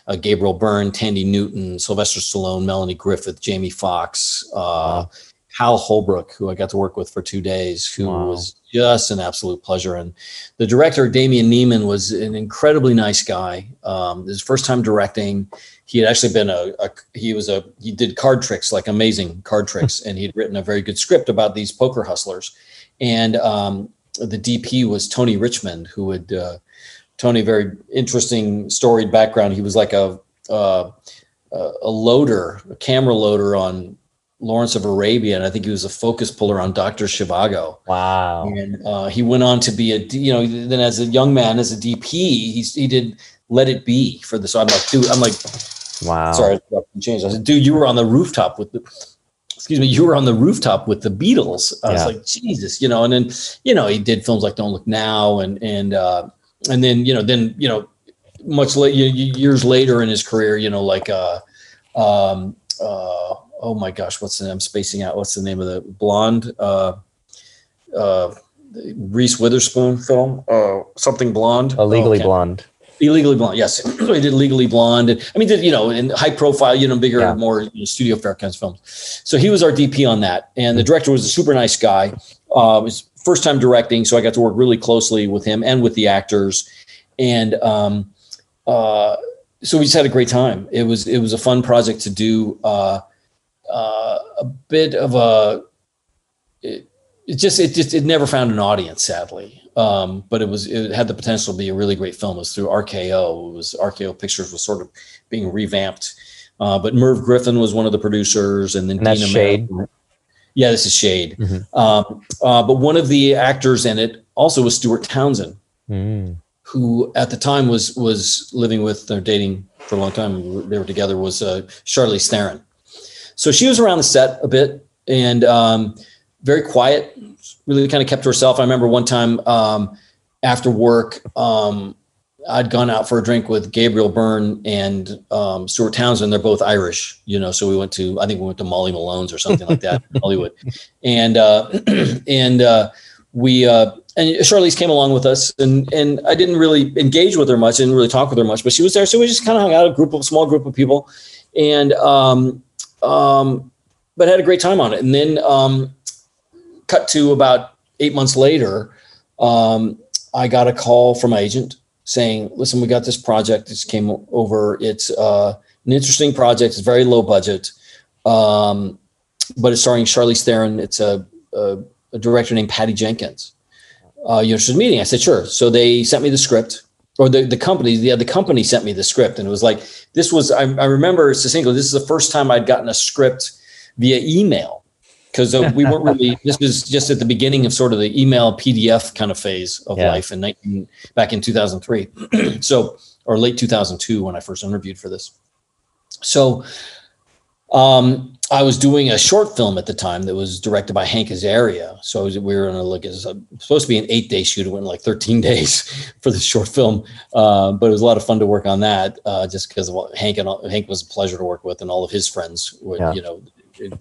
uh, Gabriel Byrne, Thandie Newton, Sylvester Stallone, Melanie Griffith, Jamie Foxx, uh, wow. Hal Holbrook, who I got to work with for two days, who wow. was just an absolute pleasure. And the director, Damian Nieman, was an incredibly nice guy. Um, his first time directing. He had actually been a, a, he was a he did card tricks like amazing card tricks, and he'd written a very good script about these poker hustlers. And um, the DP was Tony Richmond, who would uh, Tony very interesting storied background. He was like a uh, a loader, a camera loader on Lawrence of Arabia, and I think he was a focus puller on Doctor Zhivago. Wow! And uh, he went on to be a, you know, then as a young man, as a DP, he he did Let It Be for the. So I'm like, dude, I'm like, wow. Sorry, I changed. I said, dude, you were on the rooftop with the. Excuse me, you were on the rooftop with the Beatles. I yeah. was like, Jesus, you know. And then, you know, he did films like Don't Look Now, and and uh, and then you know, then you know, much late years later in his career, you know, like uh, um, uh oh my gosh, what's the name? I'm spacing out. What's the name of the blonde? Uh, uh, Reese Witherspoon film, uh, something blonde. Illegally Legally oh, Blonde. Illegally Blonde, yes. he did Legally Blonde. And, I mean, did you know, in high profile, you know, bigger, yeah. more you know, studio fair kinds of films. So he was our DP on that, and the director was a super nice guy. Uh, his first time directing, so I got to work really closely with him and with the actors, and um, uh, so we just had a great time. It was it was a fun project to do. Uh, uh, a bit of a it, it, just it just it never found an audience sadly um, but it was it had the potential to be a really great film it was through rko it was rko pictures was sort of being revamped uh, but merv griffin was one of the producers and then and that's shade Yeah, this is Shade. Mm-hmm. Um, uh, but one of the actors in it also was Stuart Townsend, mm. who at the time was was living with or dating for a long time. They were together. Was uh, Charlize Theron. So she was around the set a bit and um, very quiet. Really kind of kept to herself. I remember one time um, after work. Um, I'd gone out for a drink with Gabriel Byrne and um, Stuart Townsend. They're both Irish, you know. So we went to, I think we went to Molly Malone's or something like that in Hollywood, and uh, and uh, we uh, and Charlize came along with us, and and I didn't really engage with her much, didn't really talk with her much, but she was there, so we just kind of hung out a group of small group of people, and um, um, but had a great time on it, and then um, cut to about eight months later, um, I got a call from my agent saying, listen, we got this project. This came over. It's uh, an interesting project. It's very low budget, um, but it's starring Charlize Theron. It's a, a, a director named Patty Jenkins. Uh, you interested in meeting? I said, sure. So they sent me the script or the, the company, yeah, the company sent me the script and it was like, this was, I, I remember succinctly, this is the first time I'd gotten a script via email because uh, we weren't really this was just at the beginning of sort of the email pdf kind of phase of yeah. life in 19 back in 2003 so or late 2002 when i first interviewed for this so um, I was doing a short film at the time that was directed by Hank Azaria. So was, we were in a look. It was supposed to be an eight day shoot. It went like 13 days for the short film, uh, but it was a lot of fun to work on that. Uh, just because Hank and Hank was a pleasure to work with, and all of his friends were, yeah. you know,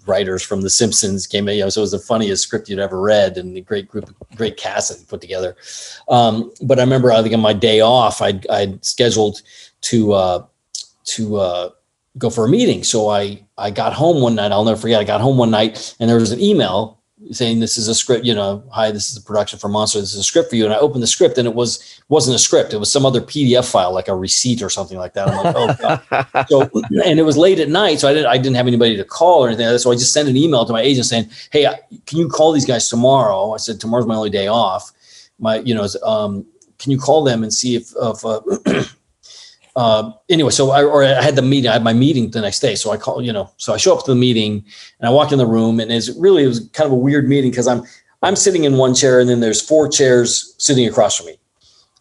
writers from The Simpsons came in. You know, so it was the funniest script you'd ever read, and a great group, great cast that he put together. Um, but I remember, I think on my day off, I'd, I'd scheduled to uh, to uh, go for a meeting. So I I got home one night. I'll never forget. I got home one night, and there was an email saying this is a script you know hi this is a production for monster this is a script for you and i opened the script and it was wasn't a script it was some other pdf file like a receipt or something like that i'm like oh god so and it was late at night so i didn't i didn't have anybody to call or anything like so i just sent an email to my agent saying hey can you call these guys tomorrow i said tomorrow's my only day off my you know um, can you call them and see if, if uh, uh, anyway, so I or I had the meeting. I had my meeting the next day. So I call, you know, so I show up to the meeting and I walk in the room, and it's really it was kind of a weird meeting because I'm I'm sitting in one chair, and then there's four chairs sitting across from me,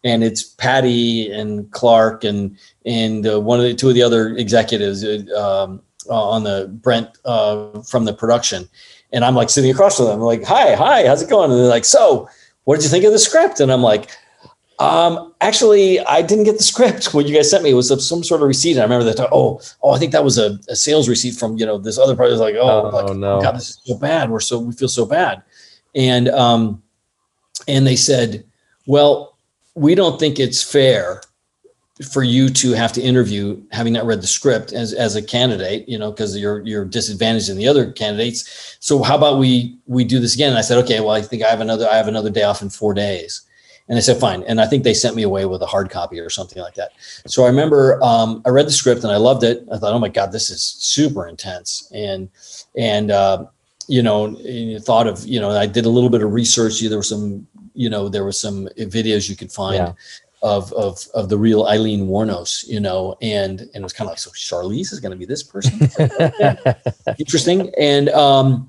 and it's Patty and Clark and and uh, one of the two of the other executives uh, um, uh, on the Brent uh, from the production, and I'm like sitting across from them, I'm like, hi, hi, how's it going? And they're like, so, what did you think of the script? And I'm like um, actually, I didn't get the script. What you guys sent me It was some sort of receipt. And I remember that. Oh, oh, I think that was a, a sales receipt from you know this other part. Like, oh, oh like, no, God, this is so bad. We're so we feel so bad. And um, and they said, well, we don't think it's fair for you to have to interview having not read the script as, as a candidate you know because you're you're disadvantaged in the other candidates so how about we we do this again and i said okay well i think i have another i have another day off in four days and I said, fine. And I think they sent me away with a hard copy or something like that. So I remember um, I read the script and I loved it. I thought, oh my God, this is super intense. And, and, uh, you know, thought of, you know, I did a little bit of research. There were some, you know, there were some videos you could find yeah. of, of, of the real Aileen Wuornos, you know, and, and it was kind of like, so Charlize is going to be this person. Interesting. And, um,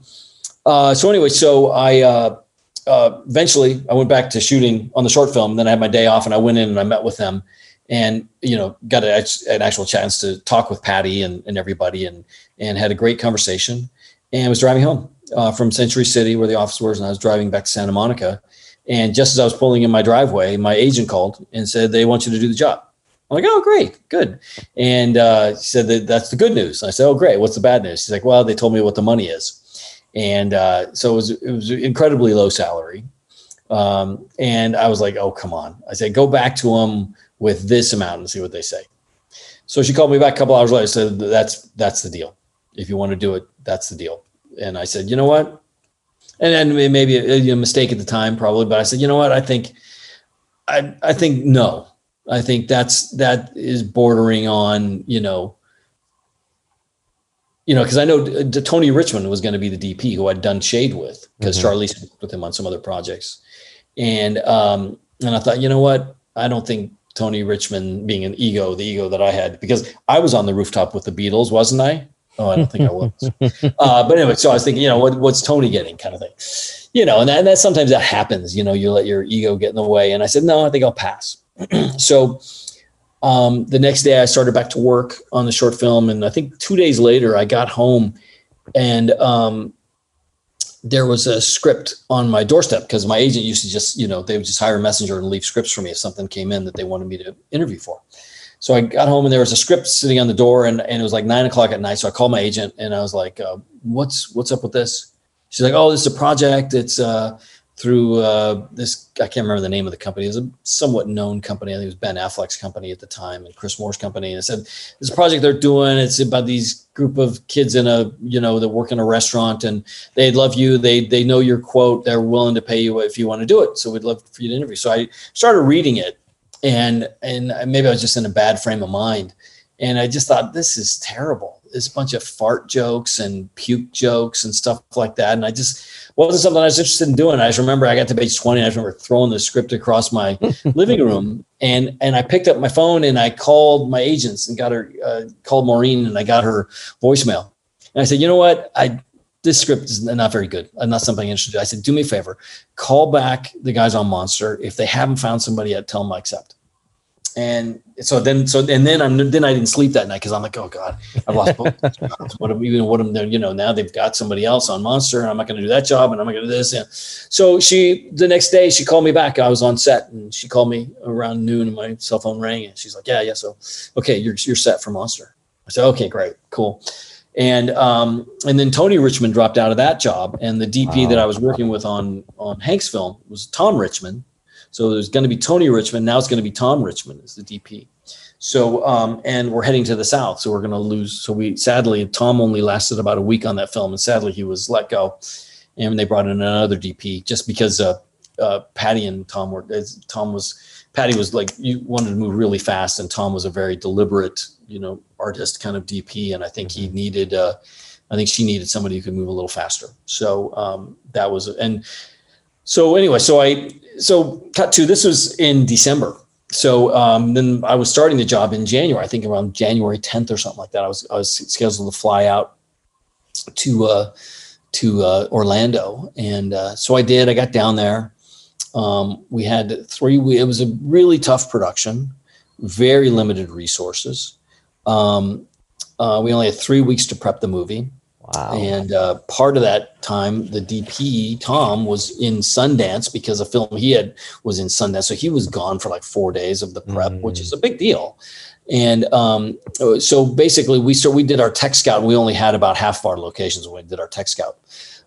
uh, so anyway, so I, uh, uh, eventually I went back to shooting on the short film. And then I had my day off and I went in and I met with them and, you know, got a, an actual chance to talk with Patty and, and everybody and, and had a great conversation and was driving home uh, from Century City where the office was. And I was driving back to Santa Monica. And just as I was pulling in my driveway, my agent called and said, they want you to do the job. I'm like, oh, great, good. And uh, she said that that's the good news. I said, oh, great. What's the bad news? She's like, well, they told me what the money is and uh, so it was it was incredibly low salary. Um, and I was like, oh come on! I said, go back to them with this amount and see what they say. So she called me back a couple hours later. Said that's that's the deal. If you want to do it, that's the deal. And I said, you know what? And then maybe a, a mistake at the time, probably, but I said, you know what? I think, I I think no. I think that's that is bordering on you know you know, because I know uh, Tony Richmond was going to be the DP who I'd done Shade with because mm-hmm. Charlize worked with him on some other projects, and um, and I thought, you know what, I don't think Tony Richmond being an ego, the ego that I had, because I was on the rooftop with the Beatles, wasn't I? Oh, I don't think I was. uh, but anyway, so I was thinking, you know, what, what's Tony getting, kind of thing, you know, and that, and that sometimes that happens. You know, you let your ego get in the way. And I said, no, I think I'll pass. so um, the next day, I started back to work on the short film, and I think two days later, I got home, and um, there was a script on my doorstep because my agent used to just, you know, they would just hire a messenger and leave scripts for me if something came in that they wanted me to interview for. So I got home and there was a script sitting on the door and, and it was like nine o'clock at night. So I called my agent and I was like, uh, what's, what's up with this? She's like, oh, this is a project. It's uh, through uh, this, I can't remember the name of the company. It was a somewhat known company. I think it was Ben Affleck's company at the time and Chris Moore's company. And I said, this project they're doing, it's about these group of kids in a, you know, that work in a restaurant and they love you. They, they know your quote. They're willing to pay you if you want to do it. So we'd love for you to interview. So I started reading it and and maybe I was just in a bad frame of mind, and I just thought this is terrible. There's a bunch of fart jokes and puke jokes and stuff like that, and I just wasn't something I was interested in doing. I just remember I got to page twenty, and I just remember throwing the script across my living room, and and I picked up my phone and I called my agents and got her uh, called Maureen and I got her voicemail, and I said, you know what, I this script is not very good. I'm not something I interested. in. I said, do me a favor, call back the guys on Monster. If they haven't found somebody yet, tell them I accept. And so then, so and then I'm then I didn't sleep that night because I'm like, oh god, I've lost both. what am even what am there? You know, now they've got somebody else on Monster, and I'm not going to do that job, and I'm not going to do this. And so she, the next day, she called me back. I was on set, and she called me around noon, and my cell phone rang, and she's like, yeah, yeah, so okay, you're you're set for Monster. I said, okay, great, cool and um, and then Tony Richmond dropped out of that job, and the DP wow. that I was working with on on Hank's film was Tom Richmond. So there's going to be Tony Richmond. Now it's going to be Tom Richmond as the DP. So um, and we're heading to the south, so we're going to lose. So we sadly Tom only lasted about a week on that film, and sadly he was let go, and they brought in another DP just because uh, uh, Patty and Tom were. Tom was Patty was like you wanted to move really fast, and Tom was a very deliberate you know artist kind of DP, and I think he mm-hmm. needed. Uh, I think she needed somebody who could move a little faster. So um, that was and so anyway, so I so cut to this was in December. So um, then I was starting the job in January. I think around January 10th or something like that. I was I was scheduled to fly out to uh, to uh, Orlando, and uh, so I did. I got down there. Um, we had three. It was a really tough production, very limited resources. Um, uh, we only had three weeks to prep the movie. Wow. And uh, part of that time, the DP, Tom, was in Sundance because a film he had was in Sundance. So he was gone for like four days of the prep, mm. which is a big deal. And um, so basically, we so we did our tech scout. We only had about half of our locations when we did our tech scout.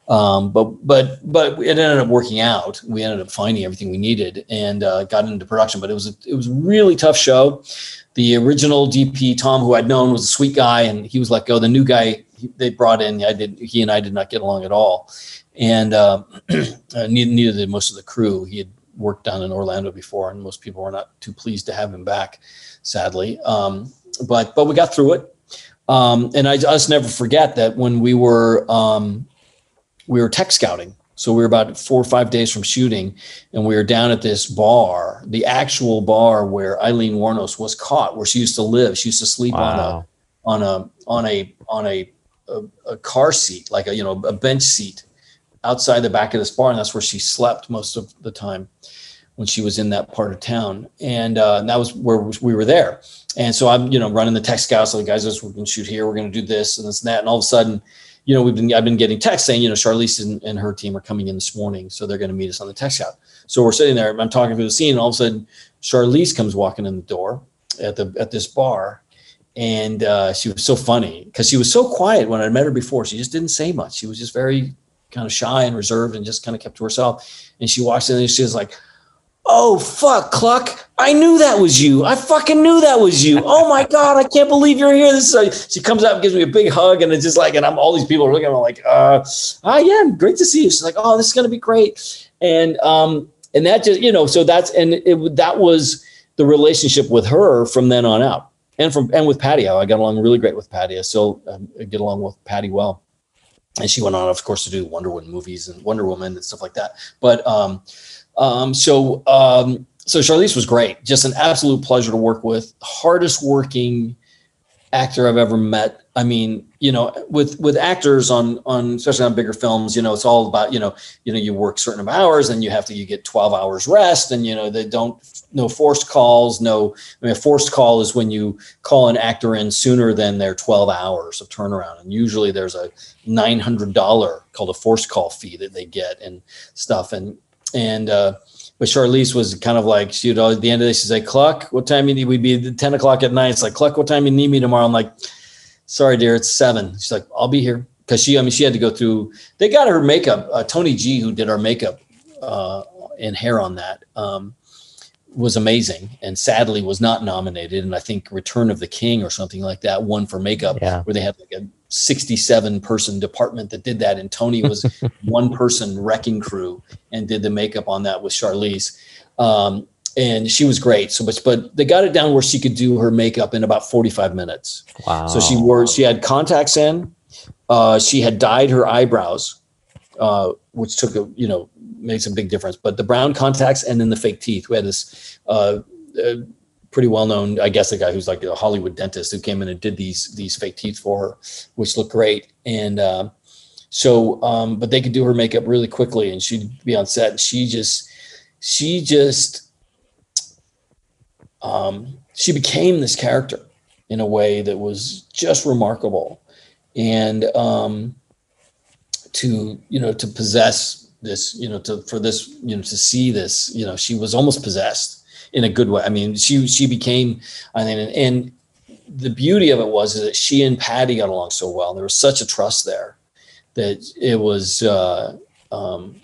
Um, but but but it ended up working out. We ended up finding everything we needed and uh, got into production. But it was a, it was a really tough show the original DP Tom, who I'd known, was a sweet guy, and he was let go. The new guy they brought in, I did. He and I did not get along at all, and uh, neither, neither did most of the crew. He had worked down in Orlando before, and most people were not too pleased to have him back, sadly. Um, but but we got through it, um, and I just never forget that when we were um, we were tech scouting so we were about four or five days from shooting, and we were down at this bar, the actual bar where Aileen Wuornos was caught, where she used to live. She used to sleep wow. on a on a on a on a, a, a car seat, like a you know a bench seat, outside the back of this bar, and that's where she slept most of the time when she was in that part of town. And, uh, and that was where we were there. And so I'm, you know, running the tech scouts. So the guys, we're going to shoot here. We're going to do this and this and that. And all of a sudden, you know, we've been I've been getting texts saying, you know, Charlize and, and her team are coming in this morning, so they're going to meet us on the tech scout. So we're sitting there, I'm talking through the scene, and all of a sudden, Charlize comes walking in the door at the at this bar, and uh, she was so funny because she was so quiet when I met her before. She just didn't say much. She was just very kind of shy and reserved, and just kind of kept to herself. And she walks in, and she was like, oh fuck cluck. I knew that was you. I fucking knew that was you. Oh my god i can't believe you're here. This is a, she comes up and gives me a big hug and it's just like and i'm all these people are looking at me like uh ah yeah great to see you. She's like oh this is gonna be great. And um and that just you know so that's and it that was the relationship with her from then on out and from and with patty i got along really great with patty i still um, get along with patty well and she went on of course to do wonder woman movies and wonder woman and stuff like that but um um, so um, so Charlize was great, just an absolute pleasure to work with. Hardest working actor I've ever met. I mean, you know, with with actors on on especially on bigger films, you know, it's all about you know, you know, you work certain hours and you have to you get twelve hours rest, and you know they don't no forced calls, no. I mean, a forced call is when you call an actor in sooner than their twelve hours of turnaround, and usually there's a nine hundred dollar called a forced call fee that they get and stuff, and and uh, but Charlize was kind of like she'd at the end of the day she's like, Cluck, what time you need? We'd be ten o'clock at night. It's like Cluck, what time you need me tomorrow? I'm like sorry, dear, it's seven. She's like, I'll be here. Cause she, I mean, she had to go through, they got her makeup. Uh, Toni G, who did our makeup uh, and hair on that, um, was amazing and sadly was not nominated. And I think Return of the King or something like that won for makeup, yeah. where they had like a 67 person department that did that. And Tony was one person wrecking crew and did the makeup on that with Charlize. Um, and she was great. So, but but they got it down where she could do her makeup in about forty five minutes. Wow! So she wore she had contacts in. Uh, she had dyed her eyebrows, uh, which took a you know made some big difference. But the brown contacts and then the fake teeth. We had this uh, uh pretty well known, I guess, a guy who's like a Hollywood dentist who came in and did these these fake teeth for her, which looked great. And uh, so, um, but they could do her makeup really quickly, and she'd be on set, and she just she just um, she became this character in a way that was just remarkable. And um, to you know to possess this you know to for this you know to see this you know she was almost possessed in a good way. I mean she she became i mean and, and the beauty of it was that she and patty got along so well. There was such a trust there that it was uh, um,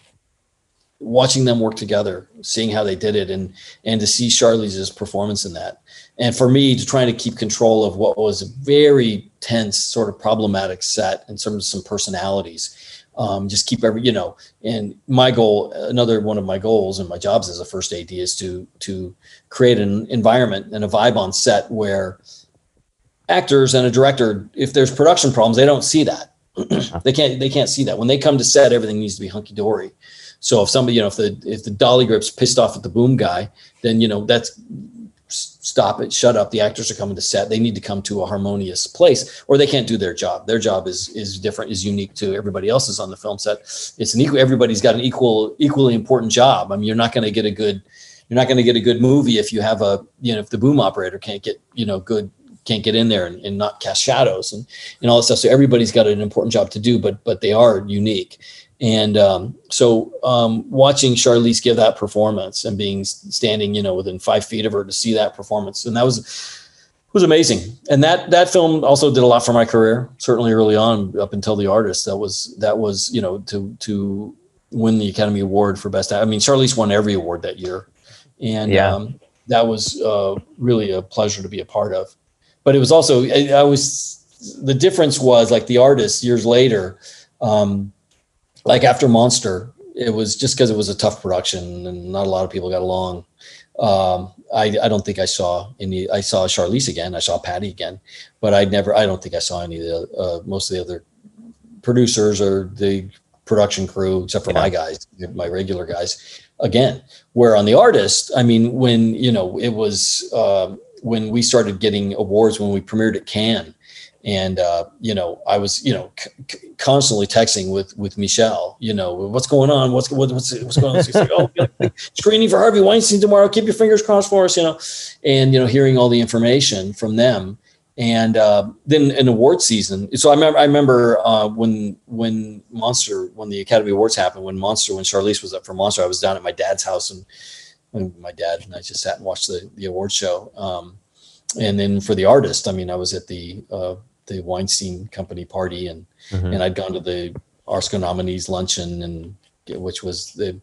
watching them work together, seeing how they did it, and and to see Charlize's performance in that, and for me to trying to keep control of what was a very tense, sort of problematic set in terms of some personalities. Um, just keep every you know and my goal another one of my goals and my jobs as a first ad is to to create an environment and a vibe on set where actors and a director if there's production problems they don't see that. They can't they can't see that. When they come to set everything needs to be hunky-dory so if somebody, you know, if the if the dolly grip's pissed off at the boom guy, then you know that's stop it, shut up. The actors are coming to set. They need to come to a harmonious place, or they can't do their job. Their job is is different, is unique to everybody else's on the film set. It's an equal. Everybody's got an equal, equally important job. I mean, you're not going to get a good, you're not going to get a good movie if you have a, you know, if the boom operator can't get, you know, good can't get in there and, and not cast shadows and, and all that stuff. So everybody's got an important job to do, but but they are unique. And um, so um, watching Charlize give that performance and being standing, you know, within five feet of her to see that performance, and that was was amazing. And that that film also did a lot for my career. Certainly early on, up until The Artist, that was that was you know to to win the Academy Award for best. I mean, Charlize won every award that year, and yeah. um, that was uh, really a pleasure to be a part of. But it was also I, I was the difference was like The Artist years later. Um, like after Monster, it was just because it was a tough production and not a lot of people got along. Um, I, I don't think I saw any. I saw Charlize again. I saw Patty again, but I never. I don't think I saw any of the uh, most of the other producers or the production crew, except for yeah. my guys, my regular guys. Again, where on the artist, I mean, when you know it was uh, when we started getting awards when we premiered at Cannes and uh, you know i was you know c- constantly texting with with michel you know what's going on? What's what's what's going on? She's like oh screening for harvey weinstein tomorrow. Keep your fingers crossed for us you know. And you know hearing all the information from them. And uh, then an award season. So i remember i remember uh, when when monster when the academy awards happened when monster when charlize was up for monster i was down at my dad's house and, and my dad and i just sat and watched the the award show um, and then for the artist i mean i was at the uh, the Weinstein Company party, and mm-hmm. and I'd gone to the Oscar nominees luncheon, and which was the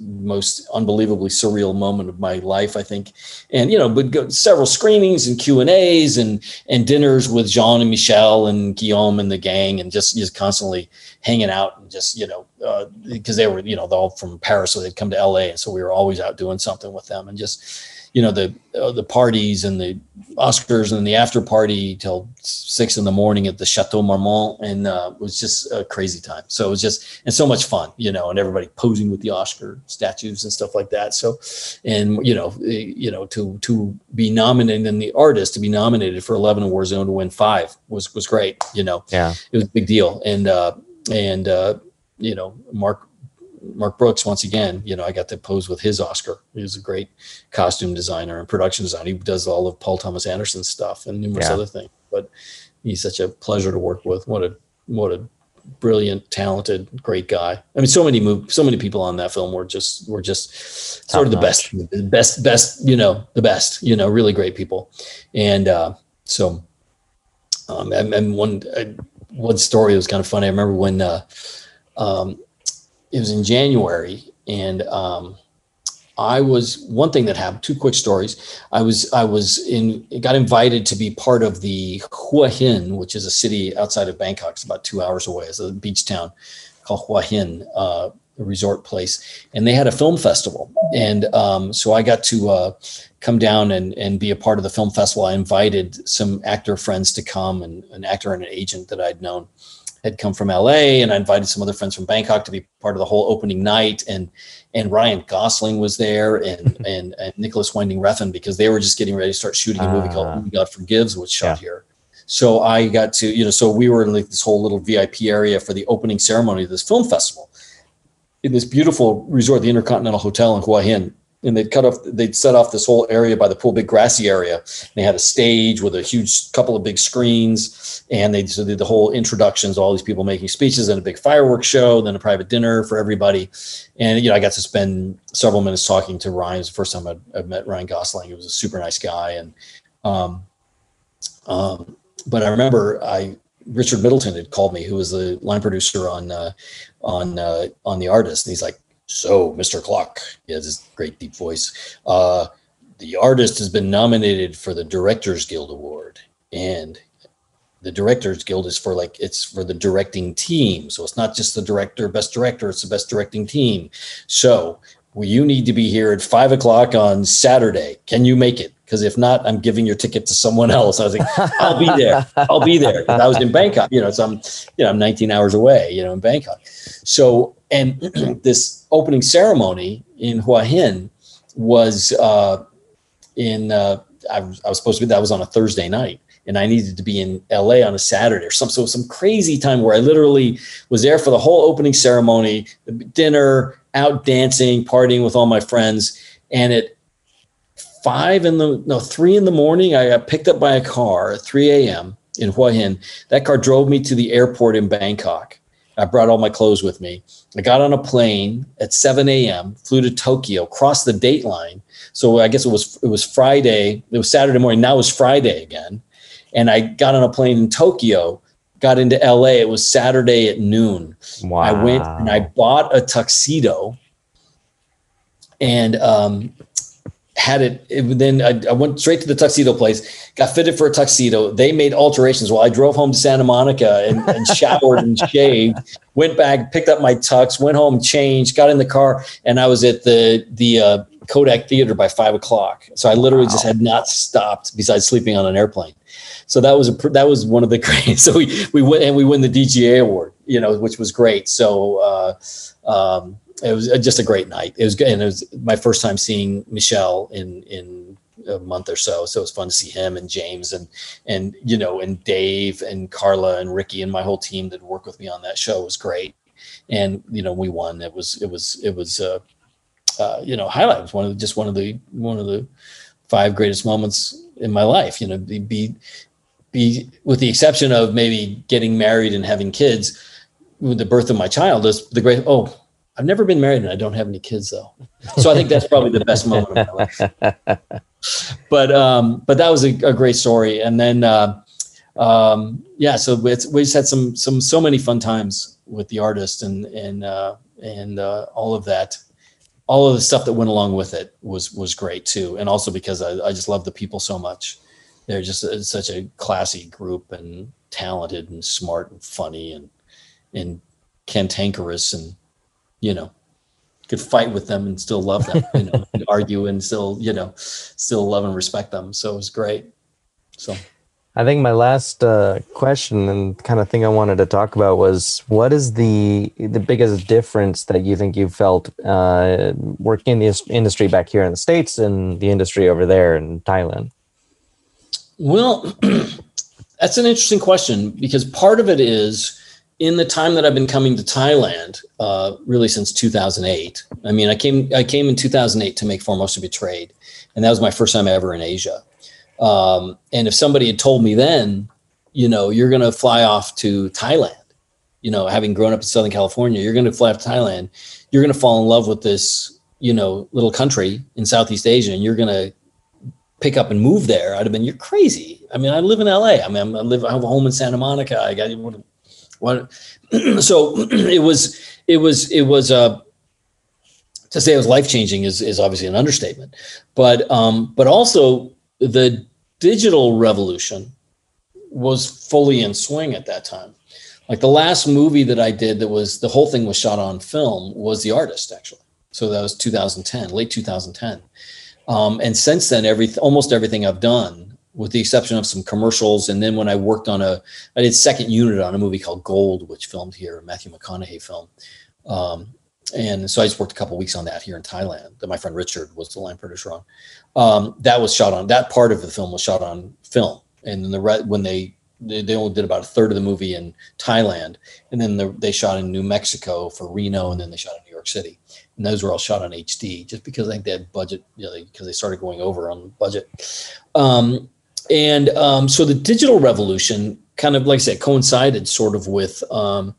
most unbelievably surreal moment of my life, I think. And you know, but go, several screenings and Q and A's and and dinners with Jean and Michel and Guillaume and the gang, and just just constantly hanging out and just you know because uh, they were you know they're all from Paris, so they'd come to L.A. and so we were always out doing something with them, and just you know the uh, the parties and the Oscars and the after party till six in the morning at the Chateau Marmont, and uh, it was just a crazy time. So it was just and so much fun, you know, and everybody posing with the Oscar statues and stuff like that. So, and you know, you know, to to be nominated and the artist to be nominated for Eleven in Warzone to win five was was great. You know, yeah, it was a big deal, and uh, and uh, you know, Mark Mark Bridges, once again, you know, I got to pose with his Oscar. He was a great costume designer and production designer. He does all of Paul Thomas Anderson's stuff and numerous yeah. other things. But he's such a pleasure to work with. What a what a brilliant, talented, great guy. I mean, so many move, so many people on that film were just were just sort of the best, the best, best. You know, the best. You know, really great people. And uh, so, um, and, and one uh, one story was kind of funny. I remember when. Uh, um, it was in January, and um, I was one thing that happened. Two quick stories. I was I was in got invited to be part of the Hua Hin, which is a city outside of Bangkok. It's about two hours away. It's a beach town called Hua Hin, uh, a resort place, and they had a film festival. And um, so I got to uh, come down and and be a part of the film festival. I invited some actor friends to come, and an actor and an agent that I'd known had come from LA, and I invited some other friends from Bangkok to be part of the whole opening night, and and Ryan Gosling was there, and and, and Nicolas Winding Refn because they were just getting ready to start shooting a movie uh, called ah. God Forgives, which shot yeah. here. So I got to, you know, so we were in like this whole little VIP area for the opening ceremony of this film festival in this beautiful resort, the Intercontinental Hotel in Hua Hin and they'd cut off they'd set off this whole area by the pool big grassy area. They had a stage with a huge couple of big screens and they so did the whole introductions all these people making speeches and a big fireworks show then a private dinner for everybody. And you know i got to spend several minutes talking to ryan. It was the first time I'd met ryan gosling. He was a super nice guy. And um, um, but i remember i richard middleton had called me who was the line producer on uh, on uh, on the artist. And he's like so, Mr. Clock, he has this great deep voice. Uh, the artist has been nominated for the Directors Guild Award, and the Directors Guild is for like it's for the directing team. So it's not just the director, best director; it's the best directing team. So you need to be here at five o'clock on Saturday. Can you make it? Because if not, I'm giving your ticket to someone else. I was like, I'll be there. I'll be there. I was in Bangkok. You know, so I'm, you know, I'm 19 hours away. You know, in Bangkok. So, and this opening ceremony in Hua Hin was uh, in. Uh, I, was, I was supposed to be. That was on a Thursday night and I needed to be in LA on a Saturday or some so some crazy time where I literally was there for the whole opening ceremony, dinner, out dancing, partying with all my friends. And at five in the no three in the morning, I got picked up by a car at 3 a.m. in Hua Hin. That car drove me to the airport in Bangkok. I brought all my clothes with me. I got on a plane at 7 a.m., flew to Tokyo, crossed the date line. So I guess it was it was Friday. It was Saturday morning. Now it's Friday again. And I got on a plane in Tokyo got into LA. It was Saturday at noon. Wow. I went and I bought a tuxedo and um, had it, it then I, I, went straight to the tuxedo place, got fitted for a tuxedo. They made alterations while I drove home to Santa Monica and, and showered and shaved, went back, picked up my tux, went home, changed, got in the car, and I was at the the uh, Kodak Theater by five o'clock. So I literally wow. just had not stopped besides sleeping on an airplane so that was a that was one of the great. So we we win and we win the DGA award, you know, which was great. So uh, um, it was just a great night. It was good, and it was my first time seeing Michel in in a month or so. So it was fun to see him and James and and you know and Dave and Carla and Ricky and my whole team that worked with me on that show was great. And you know we won. It was it was it was uh, uh, you know highlight. It was one of the, just one of the one of the five greatest moments in my life. You know, be, be be with the exception of maybe getting married and having kids with the birth of my child is the great oh i've never been married and i don't have any kids though. So i think that's probably the best moment of my life. But um but that was a, a great story. And then uh um yeah so it's we just had some some so many fun times with the artist and and uh and uh all of that. All of the stuff that went along with it was was great too. And also because i, I just love the people so much. They're just a, such a classy group and talented and smart and funny and and cantankerous and you know could fight with them and still love them you know argue and still you know still love and respect them so it was great So. I think my last uh, question and kind of thing I wanted to talk about was what is the the biggest difference that you think you felt uh, working in the industry back here in the states and the industry over there in Thailand? Well, that's an interesting question because part of it is in the time that I've been coming to Thailand, uh, really since 2008. I mean, I came I came in 2008 to make Formosa Betrayed, and that was my first time ever in Asia. Um, and if somebody had told me then, you know, you're going to fly off to Thailand, you know, having grown up in Southern California, you're going to fly off to Thailand, you're going to fall in love with this, you know, little country in Southeast Asia, and you're going to pick up and move there. I'd have been, you're crazy. I mean, I live in LA. I mean, I live, I have a home in Santa Monica. I got what, so it was, it was, it was, uh, to say it was life changing is, is obviously an understatement, but, um, but also the digital revolution was fully in swing at that time. Like the last movie that I did that was the whole thing was shot on film was The Artist, actually. So that was 2010, late 2010. Um, and since then, every almost everything I've done, with the exception of some commercials, and then when I worked on a, I did second unit on a movie called Gold, which filmed here, Matthew McConaughey film. Um, and so I just worked a couple weeks on that here in Thailand. That my friend Richard was the line producer on. Um, that was shot on that part of the film was shot on film, and then the re- when they, they only did about a third of the movie in Thailand, and then the, they shot in New Mexico for Reno, and then they shot in New York City, and those were all shot on HD, just because I think they had budget, you know, because they started going over on budget. Um, and um, so the digital revolution kind of, like I said, coincided sort of with um,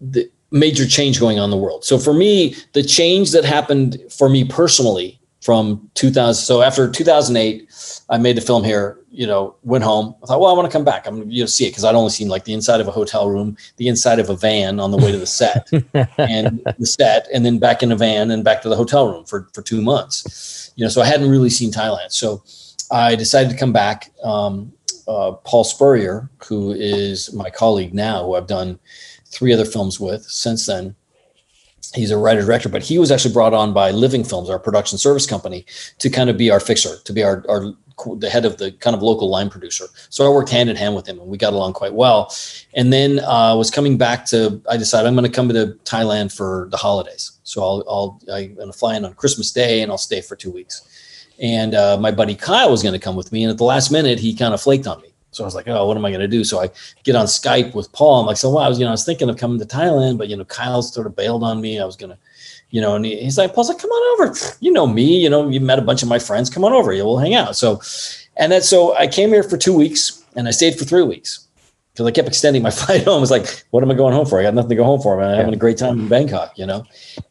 the major change going on in the world. So for me, the change that happened for me personally from 2000. So after 2008, I made the film here. You know, went home. I thought, well, I want to come back. I'm you know see it because I'd only seen like the inside of a hotel room, the inside of a van on the way to the set, and the set, and then back in a van and back to the hotel room for for two months. You know, so I hadn't really seen Thailand. So I decided to come back. Um, uh, Paul Spurrier, who is my colleague now, who I've done three other films with since then he's a writer director, but he was actually brought on by Living Films, our production service company, to kind of be our fixer, to be our, our the head of the kind of local line producer. So I worked hand in hand with him, and we got along quite well. And then I uh, was coming back to. I decided I'm going to come to Thailand for the holidays. So I'll, I'll I'm going to fly in on Christmas Day, and I'll stay for two weeks. And uh, my buddy Kyle was going to come with me, and at the last minute, he kind of flaked on me. So I was like, oh, what am I going to do? So I get on Skype with Paul. I'm like, so well, I was, you know, I was thinking of coming to Thailand, but you know, Kyle sort of bailed on me. I was going to, you know, and he, he's like, Paul's like, come on over. You know me, you know, you met a bunch of my friends. Come on over. Yeah, we'll hang out. So, and then so I came here for two weeks and I stayed for three weeks because I kept extending my flight home. I was like, what am I going home for? I got nothing to go home for. I'm having a great time in Bangkok, you know?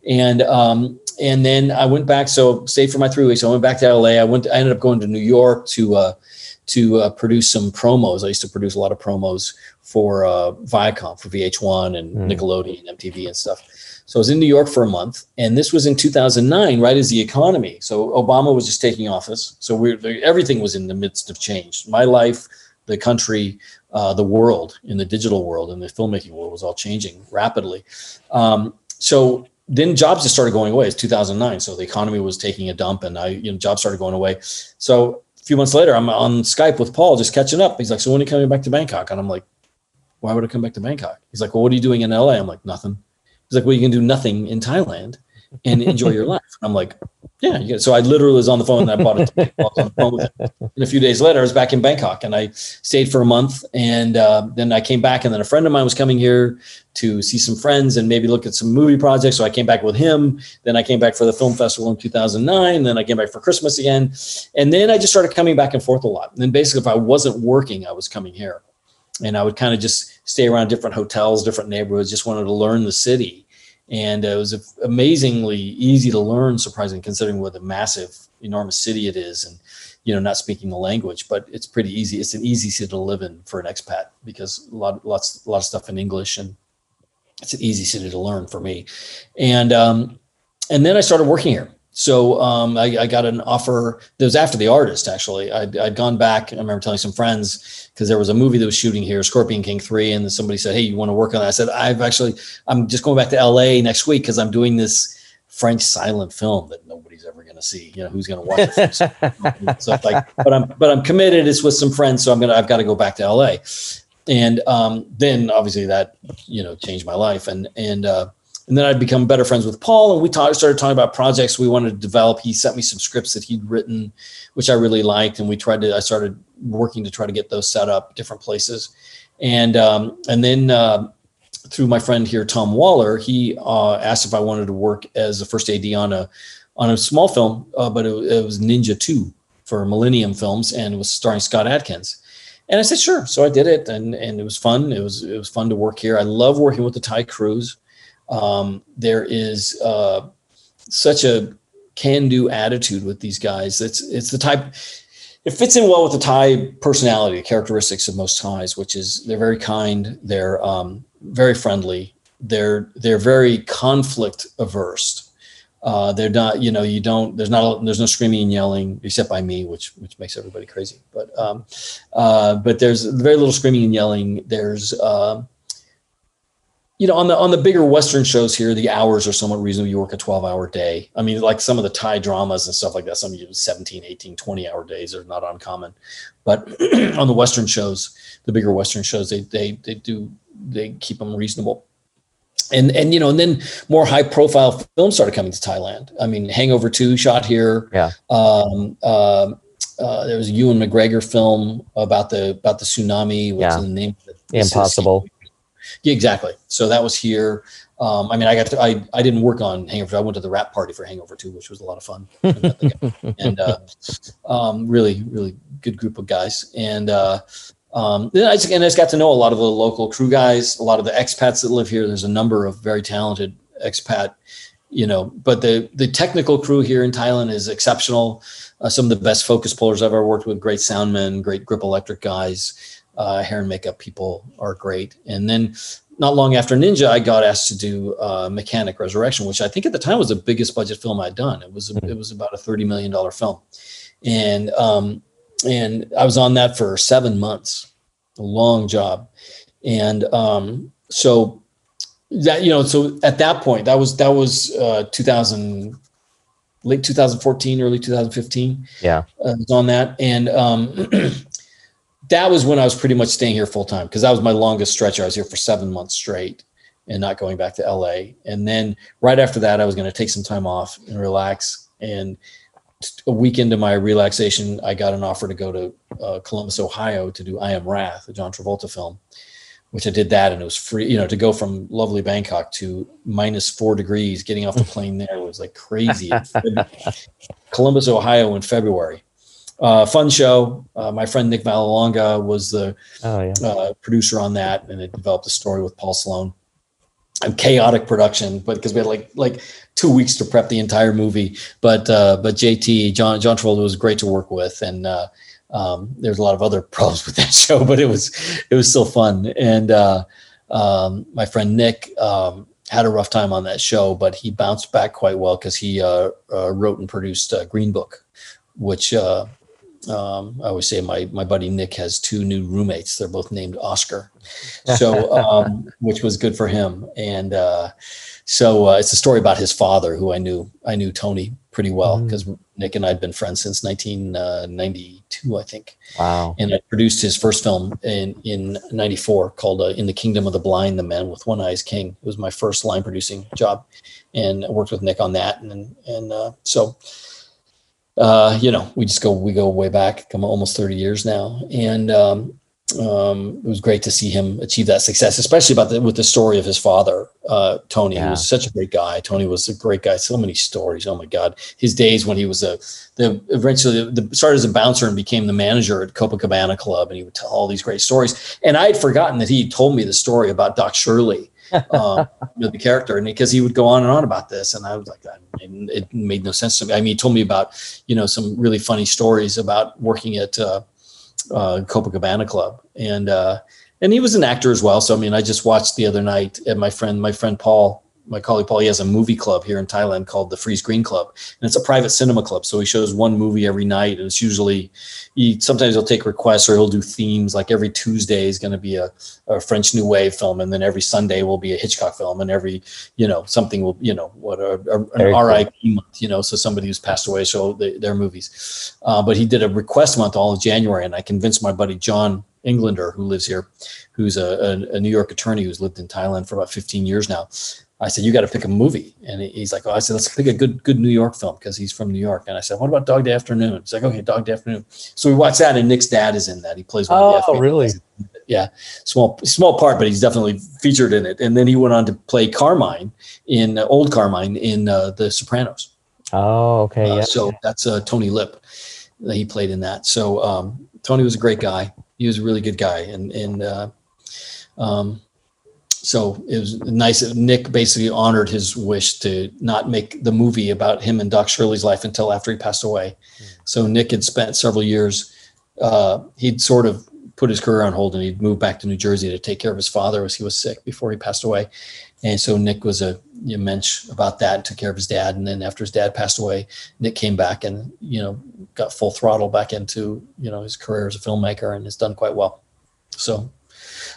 And, um, and then I went back. So stayed for my three weeks. I went back to LA. I went, to, I ended up going to New York to, uh, to uh, produce some promos. I used to produce a lot of promos for uh, Viacom, for VH1 and mm. Nickelodeon, MTV, and stuff. So I was in New York for a month, and this was in 2009, right as the economy. So Obama was just taking office. So we everything was in the midst of change. My life, the country, uh, the world, in the digital world, and the filmmaking world was all changing rapidly. Um, so then jobs just started going away. It's 2009, so the economy was taking a dump, and I, you know, jobs started going away. So a few months later, I'm on Skype with Paul, just catching up. He's like, "So when are you coming back to Bangkok?" And I'm like, "Why would I come back to Bangkok?" He's like, "Well, what are you doing in LA?" I'm like, "Nothing." He's like, "Well, you can do nothing in Thailand and enjoy your life." I'm like, yeah. So I literally was on the phone and I bought it. on the phone with. And a few days later, I was back in Bangkok and I stayed for a month. And uh, then I came back, and then a friend of mine was coming here to see some friends and maybe look at some movie projects. So I came back with him. Then I came back for the film festival in 2009. Then I came back for Christmas again. And then I just started coming back and forth a lot. And then basically, if I wasn't working, I was coming here. And I would kind of just stay around different hotels, different neighborhoods, just wanted to learn the city and it was amazingly easy to learn surprising considering what a massive enormous city it is and you know not speaking the language but it's pretty easy it's an easy city to live in for an expat because a lot lots a lot of stuff in english and it's an easy city to learn for me. And um and then i started working here so um, I, I, got an offer that was after the artist actually I'd, I'd gone back i remember telling some friends because there was a movie that was shooting here scorpion king 3 and somebody said hey you want to work on that i said i've actually i'm just going back to la next week because i'm doing this French silent film that nobody's ever going to see. You know, who's going to watch it? so like, but I'm but I'm committed. It's with some friends, so I'm gonna I've got to go back to LA, and um, then obviously that you know changed my life, and and uh, and then I'd become better friends with Paul, and we talked, started talking about projects we wanted to develop. He sent me some scripts that he'd written, which I really liked, and we tried to. I started working to try to get those set up different places, and um, and then uh, through my friend here, Tom Waller, he uh, asked if I wanted to work as the first AD on a on a small film, uh, but it, it, was Ninja Two for Millennium Films, and was starring Scott Adkins. And I said, sure. So I did it, and and it was fun. It was it was fun to work here. I love working with the Thai crews. Um, there is uh, such a can-do attitude with these guys. It's it's the type. It fits in well with the Thai personality, the characteristics of most Thais, which is they're very kind, they're um, very friendly, they're they're very conflict averse. Uh, they're not, you know, you don't. There's not. A, there's no screaming and yelling except by me, which which makes everybody crazy. But um, uh, but there's very little screaming and yelling. There's uh, you know, on the on the bigger Western shows here, the hours are somewhat reasonable. You work a 12 hour day. I mean, like some of the Thai dramas and stuff like that, some of you 17, 18, 20 hour days are not uncommon. But on the Western shows, the bigger Western shows, they they they do they keep them reasonable. And and you know, and then more high profile films started coming to Thailand. I mean, Hangover 2 shot here. Yeah. Um, uh, uh, there was a Ewan McGregor film about the about the tsunami. What's yeah. the name? Impossible. Yeah, exactly. So that was here. Um, I mean, I got to, I, I didn't work on Hangover. I went to the wrap party for Hangover 2, which was a lot of fun. and uh, um, really, really good group of guys. And uh, um, then I just, and I just got to know a lot of the local crew guys, a lot of the expats that live here. There's a number of very talented expat, you know, but the, the technical crew here in Thailand is exceptional. Uh, some of the best focus pullers I've ever worked with, great soundmen, great grip electric guys uh, hair and makeup people are great. And then not long after Ninja, I got asked to do uh, Mechanic Resurrection, which I think at the time was the biggest budget film I'd done. It was mm-hmm. it was about a thirty million dollar film, and um, and I was on that for seven months, a long job, and um, so that you know so at that point that was that was uh, 2000 late 2014 early 2015 yeah i was on that and um, that was when I was pretty much staying here full time because that was my longest stretch. I was here for seven months straight and not going back to LA. And then right after that, I was going to take some time off and relax. And a week into my relaxation, I got an offer to go to uh, Columbus, Ohio to do I Am Wrath, a John Travolta film, which I did that and it was free, you know, to go from lovely Bangkok to minus four degrees, getting off the plane there was like crazy. Columbus, Ohio in February uh, fun show. Uh, my friend Nick Vallelonga was the oh, yeah. uh, producer on that, and it developed a story with Paul Sloan. And chaotic production, but because we had like like two weeks to prep the entire movie. But uh, but JT John John Travolta was great to work with, and uh, um, there's a lot of other problems with that show, but it was it was still fun. And uh, um, my friend Nick. Um, had a rough time on that show, but he bounced back quite well because he wrote and produced Green Book, which uh, um, I always say my my buddy Nick has two new roommates. They're both named Oscar, so um, which was good for him. And uh, so uh, it's a story about his father, who I knew I knew Tony pretty well because mm. Nick and I had been friends since 1992, uh, I think. Wow! And I produced his first film in in '94 called uh, "In the Kingdom of the Blind: The Man with One Eye is King." It was my first line producing job, and I worked with Nick on that. And and uh, so uh, you know, we just go we go way back, come almost 30 years now, and um, um, it was great to see him achieve that success, especially about the, with the story of his father, uh, Tony. Yeah. He was such a great guy. Tony was a great guy. So many stories. Oh my God, his days when he was a the eventually the, started as a bouncer and became the manager at Copacabana Club, and he would tell all these great stories. And I had forgotten that he told me the story about Doc Shirley um, you know, the character, and because he would go on and on about this, and I was like, it made no sense to me. I mean, he told me about you know some really funny stories about working at uh, uh, Copacabana Club, and uh, and he was an actor as well. So I mean, I just watched the other night at my friend my friend Paul my colleague Paul, he has a movie club here in Thailand called the Friese-Greene Club, and it's a private cinema club. So he shows one movie every night, and it's usually he sometimes he'll take requests or he'll do themes. Like every Tuesday is going to be a, a French New Wave film, and then every Sunday will be a Hitchcock film, and every you know something will you know what a, a, an RIP month, you know, so somebody who's passed away, so they, their movies. Uh, but he did a request month all of January, and I convinced my buddy John Englander, who lives here, who's a, a, a New York attorney who's lived in Thailand for about 15 years now I said, you got to pick a movie. And he's like, oh, I said, let's pick a good, good New York film because he's from New York. And I said, what about Dog Day Afternoon? He's like, okay, Dog Day Afternoon. So we watched that and Nick's dad is in that. He plays one oh, of the Oh, really? Yeah. Small, small part, but he's definitely featured in it. And then he went on to play Carmine in uh, old Carmine in uh, The Sopranos. Oh, okay. Uh, yeah. So that's uh, Tony Lip. That he played in that. So um, Tony was a great guy. He was a really good guy. And, and, uh, um, so it was nice. Nick basically honored his wish to not make the movie about him and Doc Shirley's life until after he passed away. Mm. So Nick had spent several years. Uh, he'd sort of put his career on hold and he'd moved back to New Jersey to take care of his father as he was sick before he passed away. And so Nick was a mensch about that, and took care of his dad. And then after his dad passed away, Nick came back and, you know, got full throttle back into, you know, his career as a filmmaker and has done quite well. So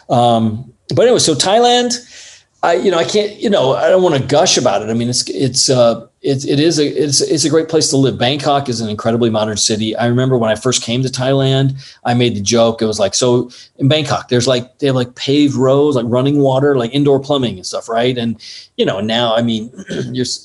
um, but anyway, so Thailand, I you know I can't you know I don't want to gush about it. I mean it's it's uh it's it is a it's it's a great place to live. Bangkok is an incredibly modern city. I remember when I first came to Thailand, I made the joke. It was like so in Bangkok, there's like they have like paved roads, like running water, like indoor plumbing and stuff, right? And you know now I mean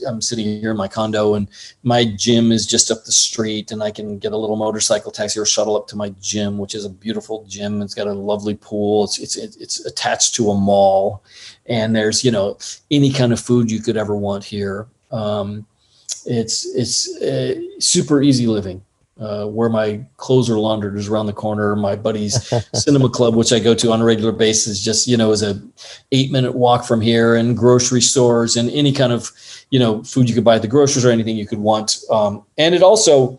I'm sitting here in my condo and my gym is just up the street, and I can get a little motorcycle taxi or shuttle up to my gym, which is a beautiful gym. It's got a lovely pool. It's it's it's attached to a mall, and there's you know any kind of food you could ever want here um, it's it's uh, super easy living. Uh, where my clothes are laundered is around the corner. My buddy's cinema club, which I go to on a regular basis, just you know is a eight minute walk from here, and grocery stores and any kind of you know food you could buy at the groceries or anything you could want. Um, and it also,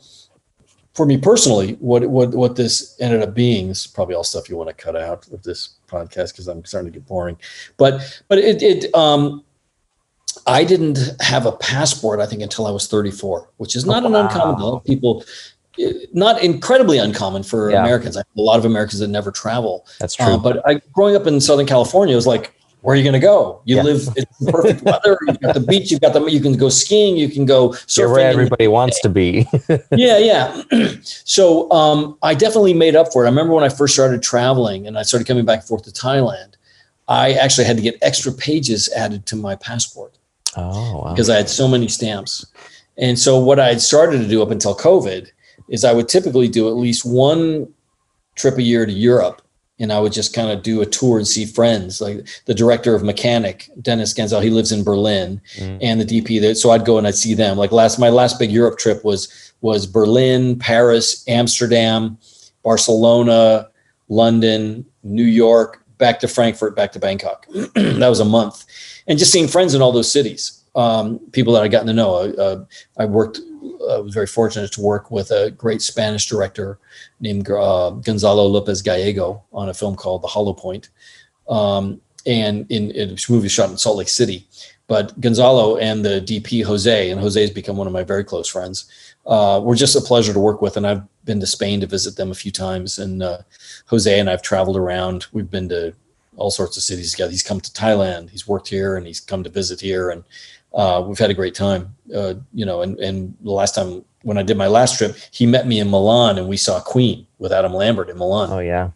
for me personally, what what what this ended up being is probably all stuff you want to cut out of this podcast because I'm starting to get boring. But but it it um I didn't have a passport, I think, until I was 34, which is not an uncommon. People, eh, not incredibly uncommon for yeah. Americans. I have a lot of Americans that never travel. That's true. Uh, but I, growing up in Southern California, it was like, where are you going to go? You yeah. live in perfect weather. You've got the beach. You've got the. You can go skiing. You can go surfing. You're where everybody wants to be. yeah, yeah. so um, I definitely made up for it. I remember when I first started traveling and I started coming back and forth to Thailand. I actually had to get extra pages added to my passport. Oh, wow. Because I had so many stamps. And so what I had started to do up until COVID is I would typically do at least one trip a year to Europe. And I would just kind of do a tour and see friends, like the director of Mechanic, Dennis Gansel. He lives in Berlin, mm. and the DP. There, so I'd go and I'd see them. Like last, my last big Europe trip was was Berlin, Paris, Amsterdam, Barcelona, London, New York, back to Frankfurt, back to Bangkok. that was a month, and just seeing friends in all those cities, um, people that I gotten to know. Uh, I worked, I was very fortunate to work with a great Spanish director named uh, Gonzalo Lopez Gallego on a film called The Hollow Point. Um, and in, in a movie shot in Salt Lake City. But Gonzalo and the DP Jose, and Jose has become one of my very close friends, uh, were just a pleasure to work with. And I've been to Spain to visit them a few times. And uh, Jose and I've traveled around. We've been to all sorts of cities together. He's come to Thailand. He's worked here, and he's come to visit here, and uh, we've had a great time. Uh, you know, and and the last time when I did my last trip, he met me in Milan, and we saw Queen with Adam Lambert in Milan. Oh yeah.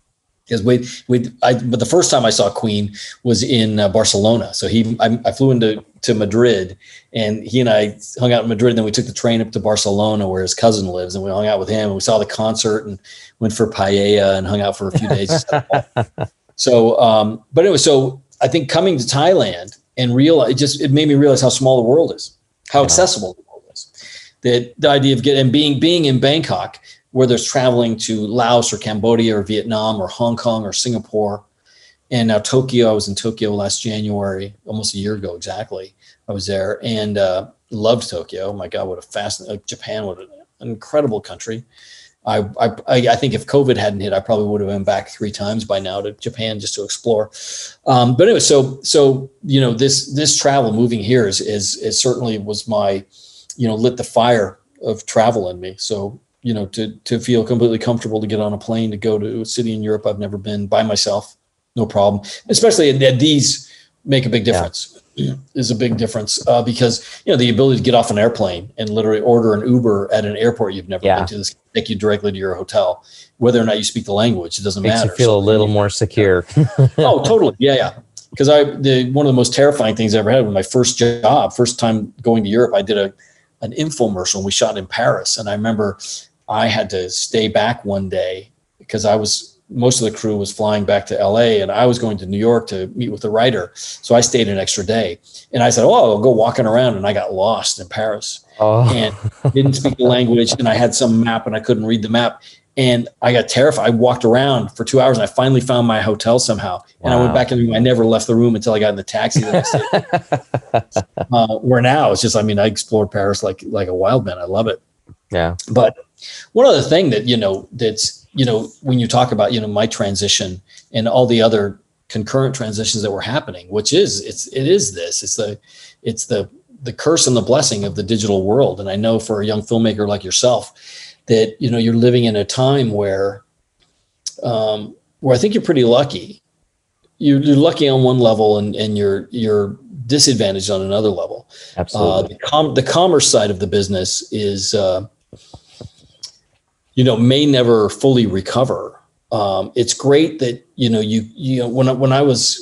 Because we, we, I, but the first time I saw Queen was in uh, Barcelona. So he, I, I, flew into to Madrid, and he and I hung out in Madrid. And then we took the train up to Barcelona, where his cousin lives, and we hung out with him. And we saw the concert and went for paella and hung out for a few days. So, um, but anyway, so I think coming to Thailand and realize it just it made me realize how small the world is, how accessible the world is. That the idea of getting and being being in Bangkok, where there's traveling to Laos or Cambodia or Vietnam or Hong Kong or Singapore, and now Tokyo. I was in Tokyo last January, almost a year ago exactly. I was there and uh, loved Tokyo. Oh my God, what a fascinating! Japan, what an incredible country I, I, I think if COVID hadn't hit, I probably would have been back three times by now to Japan just to explore. Um, but anyway, so so you know this this travel moving here is is, is certainly was my you know lit the fire of travel in me. So you know to to feel completely comfortable to get on a plane to go to a city in Europe I've never been by myself, no problem. Especially at these make a big difference. Yeah is a big difference uh, because you know the ability to get off an airplane and literally order an Uber at an airport you've never yeah. been to. This take you directly to your hotel, whether or not you speak the language. It doesn't Makes matter. You feel so, a little more secure. oh, totally. Yeah, yeah. Because I the one of the most terrifying things I ever had was my first job, first time going to Europe. I did a an infomercial. And we shot in Paris, and I remember I had to stay back one day because I was most of the crew was flying back to LA and I was going to New York to meet with the writer. So I stayed an extra day. And I said, Oh, I'll go walking around. And I got lost in Paris oh. and didn't speak the language. And I had some map and I couldn't read the map. And I got terrified. I walked around for two hours and I finally found my hotel somehow. Wow. And I went back in the room. I never left the room until I got in the taxi. uh, where now it's just, I mean, I explored Paris like, like a wild man. I love it. Yeah. But one other thing that, you know, that's, you know, when you talk about, you know, my transition and all the other concurrent transitions that were happening, which is it's it is this. It's the it's the the curse and the blessing of the digital world. And I know for a young filmmaker like yourself that, you know, you're living in a time where um where I think you're pretty lucky. You're, you're lucky on one level and, and you're you're disadvantaged on another level. Absolutely. Uh, the, com- the commerce side of the business is uh, you know, may never fully recover. Um, it's great that you know you you know when I, when I was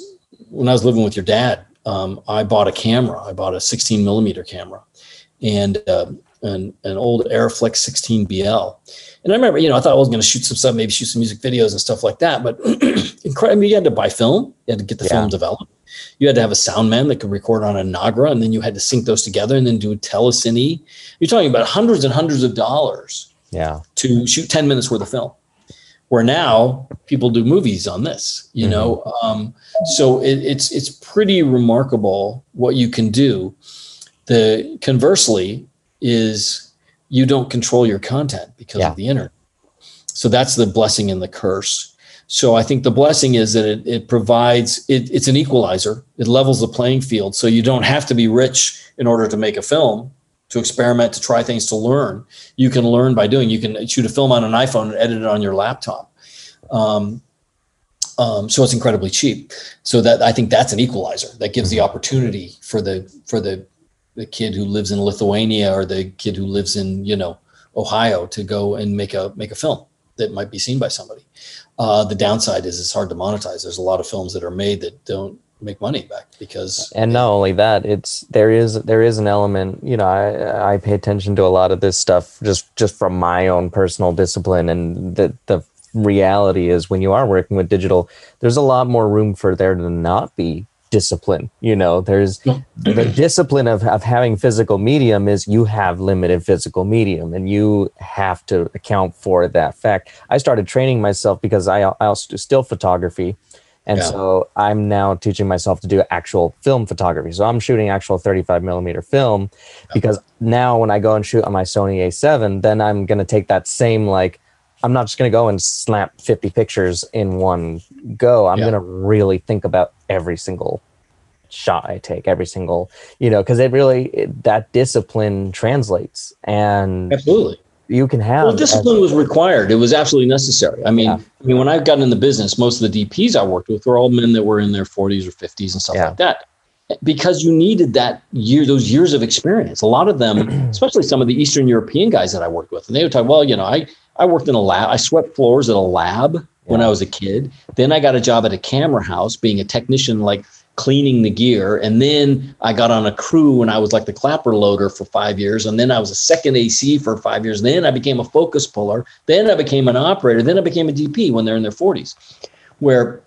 when I was living with your dad, um, I bought a camera. I bought a 16 millimeter camera, and uh, an an old Arriflex 16 BL. And I remember, you know, I thought I was going to shoot some stuff, maybe shoot some music videos and stuff like that. But incredible, I mean, you had to buy film, you had to get the yeah. film developed. You had to have a sound man that could record on a Nagra, and then you had to sync those together and then do telecine. You're talking about hundreds and hundreds of dollars yeah to shoot 10 minutes worth of film where now people do movies on this you mm-hmm. know? Um, so it, it's it's pretty remarkable what you can do. The conversely is you don't control your content because yeah. of the internet. So that's the blessing and the curse. So i think the blessing is that it, it provides it, it's an equalizer. It levels the playing field. So you don't have to be rich in order to make a film to experiment, to try things, to learn. You can learn by doing. You can shoot a film on an iPhone and edit it on your laptop. Um, um, so it's incredibly cheap. So that I think that's an equalizer that gives the opportunity for the for the the kid who lives in Lithuania or the kid who lives in you know Ohio to go and make a make a film that might be seen by somebody. Uh, the downside is it's hard to monetize. There's a lot of films that are made that don't make money back because and not only that it's there is there is an element you know i i pay attention to a lot of this stuff just just from my own personal discipline. And the the reality is when you are working with digital there's a lot more room for there to not be discipline you know? There's the discipline of, of having physical medium is you have limited physical medium and you have to account for that fact. I started training myself because i, I also do still photography and yeah. so I'm now teaching myself to do actual film photography. So I'm shooting actual 35 millimeter film because now when I go and shoot on my Sony A7, then I'm going to take that same, like, I'm not just going to go and snap 50 pictures in one go. I'm yeah. going to really think about every single shot I take, every single, you know, because it really, it, that discipline translates. And absolutely you can have. Well, discipline was required. It was absolutely necessary. I mean, yeah. I mean, when I've gotten in the business, most of the DPs I worked with were all men that were in their 40s or 50s and stuff yeah. like that. Because you needed that year, those years of experience. A lot of them, especially some of the Eastern European guys that I worked with, and they would talk, well, you know, I, I worked in a lab, I swept floors at a lab yeah. when I was a kid. Then I got a job at a camera house being a technician, like cleaning the gear. And then I got on a crew and I was like the clapper loader for five years. And then I was a second AC for five years. Then I became a focus puller. Then I became an operator. Then I became a DP when they're in their 40s, where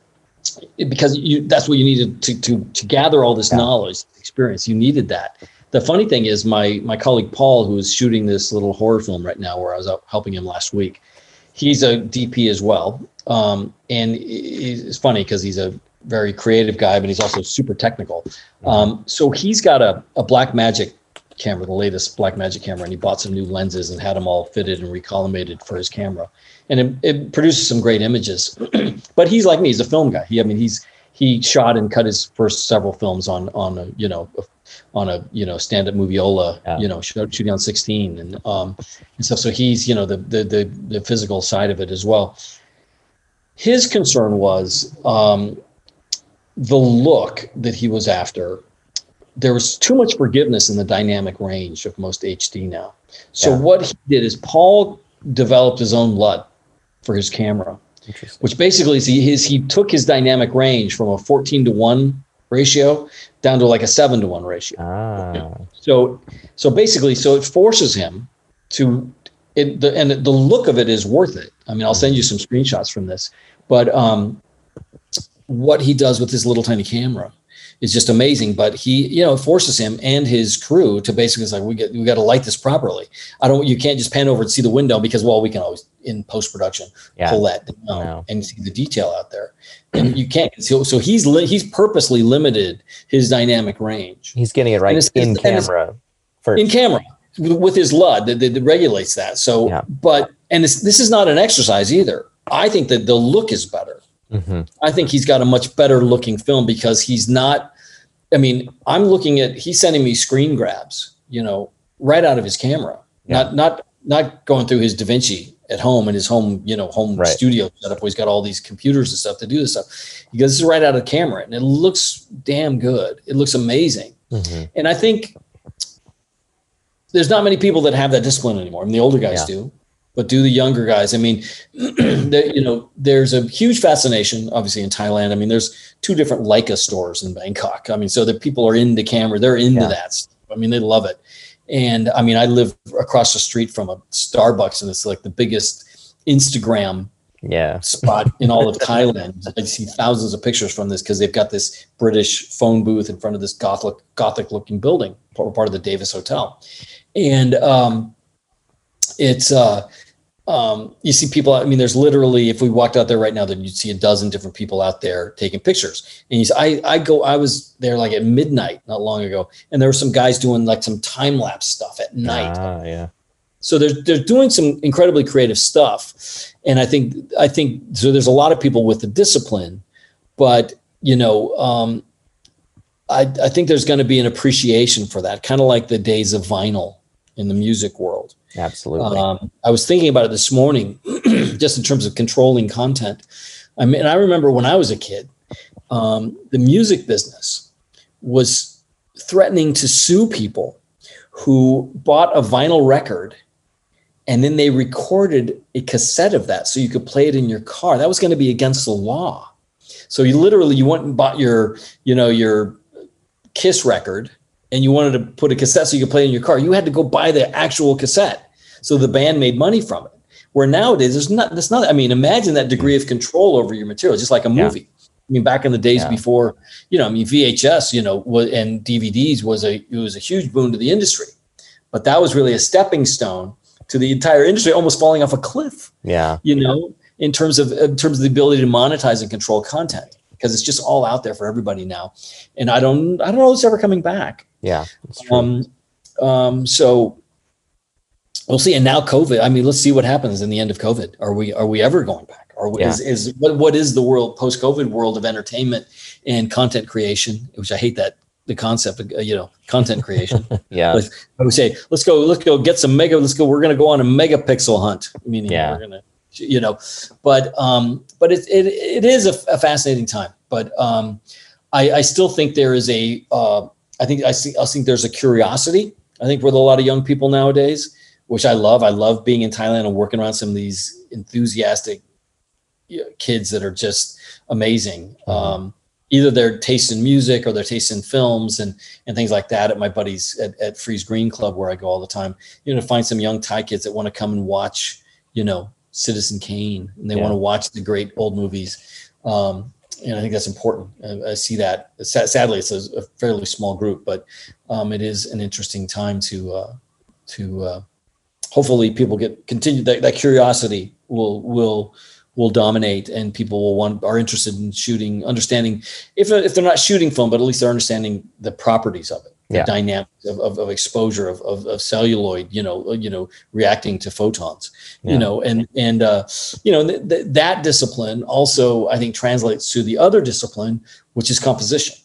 because you that's what you needed to to to gather all this yeah. knowledge, experience. You needed that. The funny thing is, my my colleague Paul, who is shooting this little horror film right now, where I was out helping him last week, he's a DP as well. Um, and it's funny because he's a very creative guy, but he's also super technical. Um, so he's got a, a Blackmagic camera, the latest Blackmagic camera, and he bought some new lenses and had them all fitted and recollimated for his camera, and it, it produces some great images. but he's like me; he's a film guy. He, I mean, he's he shot and cut his first several films on on a you know on a you know stand up moviola, yeah. you know shooting on 16 and um and stuff. So he's you know the the the, the physical side of it as well. His concern was um, the look that he was after there was too much forgiveness in the dynamic range of most HD now. So yeah. what he did is Paul developed his own LUT for his camera, which basically is he, his, he took his dynamic range from a 14 to 1 ratio down to like a 7 to 1 ratio. Ah. So so basically so it forces him to it the, and the look of it is worth it. I mean, I'll send you some screenshots from this. But um what he does with his little tiny camera is just amazing. But he, you know, forces him and his crew to basically say, we get we got to light this properly. I don't you can't just pan over and see the window because well, we can always in post production yeah. pull that down no. and see the detail out there. And you can't so, so he's li- he's purposely limited his dynamic range. He's getting it right in camera. First. In camera with his LUT that, that, regulates that. So, yeah. but and this this is not an exercise either. I think that the look is better. Mm-hmm. I think he's got a much better looking film because he's not. I mean, I'm looking at he's sending me screen grabs, you know, right out of his camera, yeah. not not not going through his DaVinci at home in his home, you know, home right. studio setup where he's got all these computers and stuff to do this stuff. He goes, this is right out of the camera and it looks damn good. It looks amazing. Mm-hmm. And I think there's not many people that have that discipline anymore. I mean, the older guys yeah. do but do the younger guys. I mean, you know, there's a huge fascination, obviously, in Thailand. I mean, there's two different Leica stores in Bangkok. I mean, so the people are into camera, they're into yeah. that. Stuff. I mean, they love it. And I mean, I live across the street from a Starbucks, and it's like the biggest Instagram yeah spot in all of Thailand. I see thousands of pictures from this because they've got this British phone booth in front of this gothic gothic looking building, part of the Davis Hotel, and um, it's uh, um, you see people. I mean, there's literally if we walked out there right now, then you'd see a dozen different people out there taking pictures. And you see, I I go. I was there like at midnight not long ago, and there were some guys doing like some time lapse stuff at night. Ah, yeah. So they're they're doing some incredibly creative stuff, and I think I think so. There's a lot of people with the discipline, but you know, um, I I think there's going to be an appreciation for that, kind of like the days of vinyl in the music world Absolutely. Um, I was thinking about it this morning, just in terms of controlling content. I mean, I remember when I was a kid, um, the music business was threatening to sue people who bought a vinyl record and then they recorded a cassette of that so you could play it in your car. That was going to be against the law. So you literally you went and bought your, you know, your Kiss record and you wanted to put a cassette so you could play in your car, you had to go buy the actual cassette. So the band made money from it. Where nowadays there's not that's not I mean, imagine that degree of control over your material, just like a movie. Yeah. I mean, back in the days yeah. before, you know, I mean, VHS, you know, and DVDs was a it was a huge boon to the industry, but that was really a stepping stone to the entire industry, almost falling off a cliff. Yeah, you know, in terms of in terms of the ability to monetize and control content, because it's just all out there for everybody now, and I don't I don't know if it's ever coming back. Yeah. Um, um, so we'll see. And now COVID, I mean, let's see what happens in the end of COVID. Are we, are we ever going back? Or yeah. is, is what, what is the world post COVID world of entertainment and content creation, which I hate that the concept of, you know, content creation. yeah. But I would say, let's go, let's go get some mega, let's go, we're going to go on a megapixel hunt. Meaning yeah. we're going to, you know, but, um, but it, it, it is a, a fascinating time, but, um, I, I still think there is a, uh, I think I see I think there's a curiosity. I think with a lot of young people nowadays, which I love. I love being in Thailand and working around some of these enthusiastic kids that are just amazing. Mm-hmm. Um, either their taste in music or their taste in films and and things like that. At my buddies at, at Friese-Greene Club, where I go all the time, you know, to find some young Thai kids that want to come and watch, you know, Citizen Kane, and they yeah. want to watch the great old movies. Um, and I think that's important. I, I see that. Sadly, it's a, a, fairly small group, but um, it is an interesting time to uh, to uh, hopefully people get continued that, that curiosity will will will dominate and people will want are interested in shooting understanding if if they're not shooting film but at least they're understanding the properties of it the yeah. dynamics of, of, of exposure of, of, of, celluloid, you know, you know, reacting to photons, yeah. you know, and and uh, you know th- th- that discipline also I think translates to the other discipline, which is composition.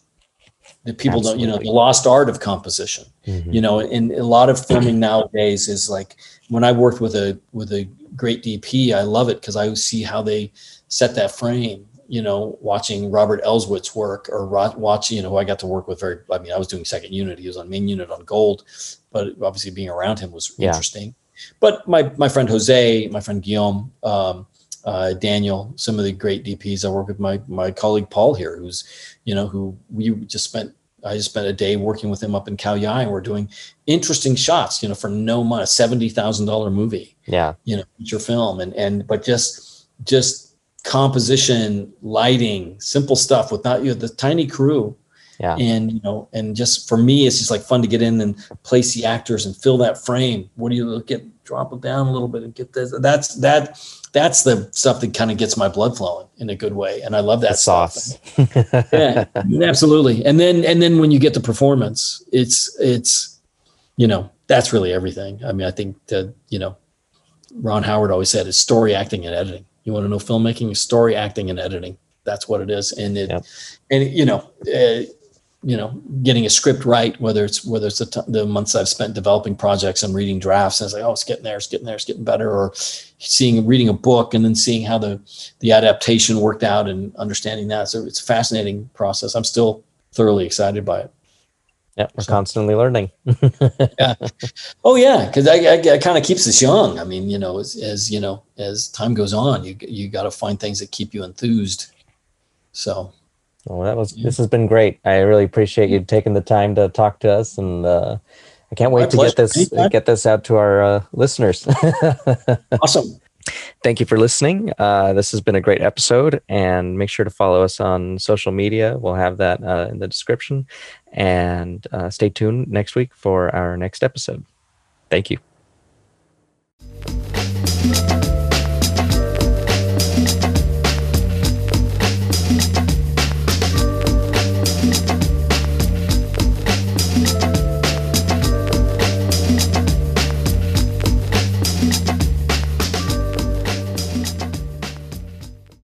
That people Absolutely. don't, you know, the lost art of composition. Mm-hmm. You know, and a lot of filming nowadays is like when I worked with a with a great DP, I love it because I see how they set that frame you know, watching Robert Elswit's work or watching, you know, who I got to work with very, I mean, I was doing second unit. He was on main unit on gold, but obviously being around him was yeah. interesting. But my, my friend Jose, my friend Guillaume, um, uh, Daniel, some of the great DPs I work with my, my colleague Paul here, who's, you know, who we just spent, I just spent a day working with him up in Khao Yai and we're doing interesting shots, you know, for no money, $70,000 movie, yeah, you know, feature film. And, and, but just, just, composition, lighting, simple stuff with not you know, the tiny crew. Yeah. And you know, and just for me, it's just like fun to get in and place the actors and fill that frame. What do you look at? Drop it down a little bit and get this. That's that. That's the stuff that kind of gets my blood flowing in a good way, and I love that the sauce. yeah, absolutely. And then and then when you get the performance, it's it's you know that's really everything. I mean, I think that you know, Ron Howard always said it's story acting and editing you want to know filmmaking, story, acting, and editing. That's what it is. And it, yep. and you know, uh, you know, getting a script right, whether it's whether it's the, t- the months I've spent developing projects and reading drafts, and it's like, oh, it's getting there, it's getting there, it's getting better, or seeing reading a book and then seeing how the the adaptation worked out and understanding that. So it's a fascinating process. I'm still thoroughly excited by it. Yeah, we're so, constantly learning. yeah. Oh yeah, because I, I, I kind of keeps us young. I mean, you know, as, as you know, as time goes on, you you got to find things that keep you enthused. So. Well, that was yeah. this has been great. I really appreciate you taking the time to talk to us, and uh, I can't wait My to pleasure. get this Anytime. get this out to our uh, listeners. awesome. Thank you for listening. Uh, this has been a great episode, and make sure to follow us on social media. We'll have that uh, in the description. And uh, stay tuned next week for our next episode. Thank you.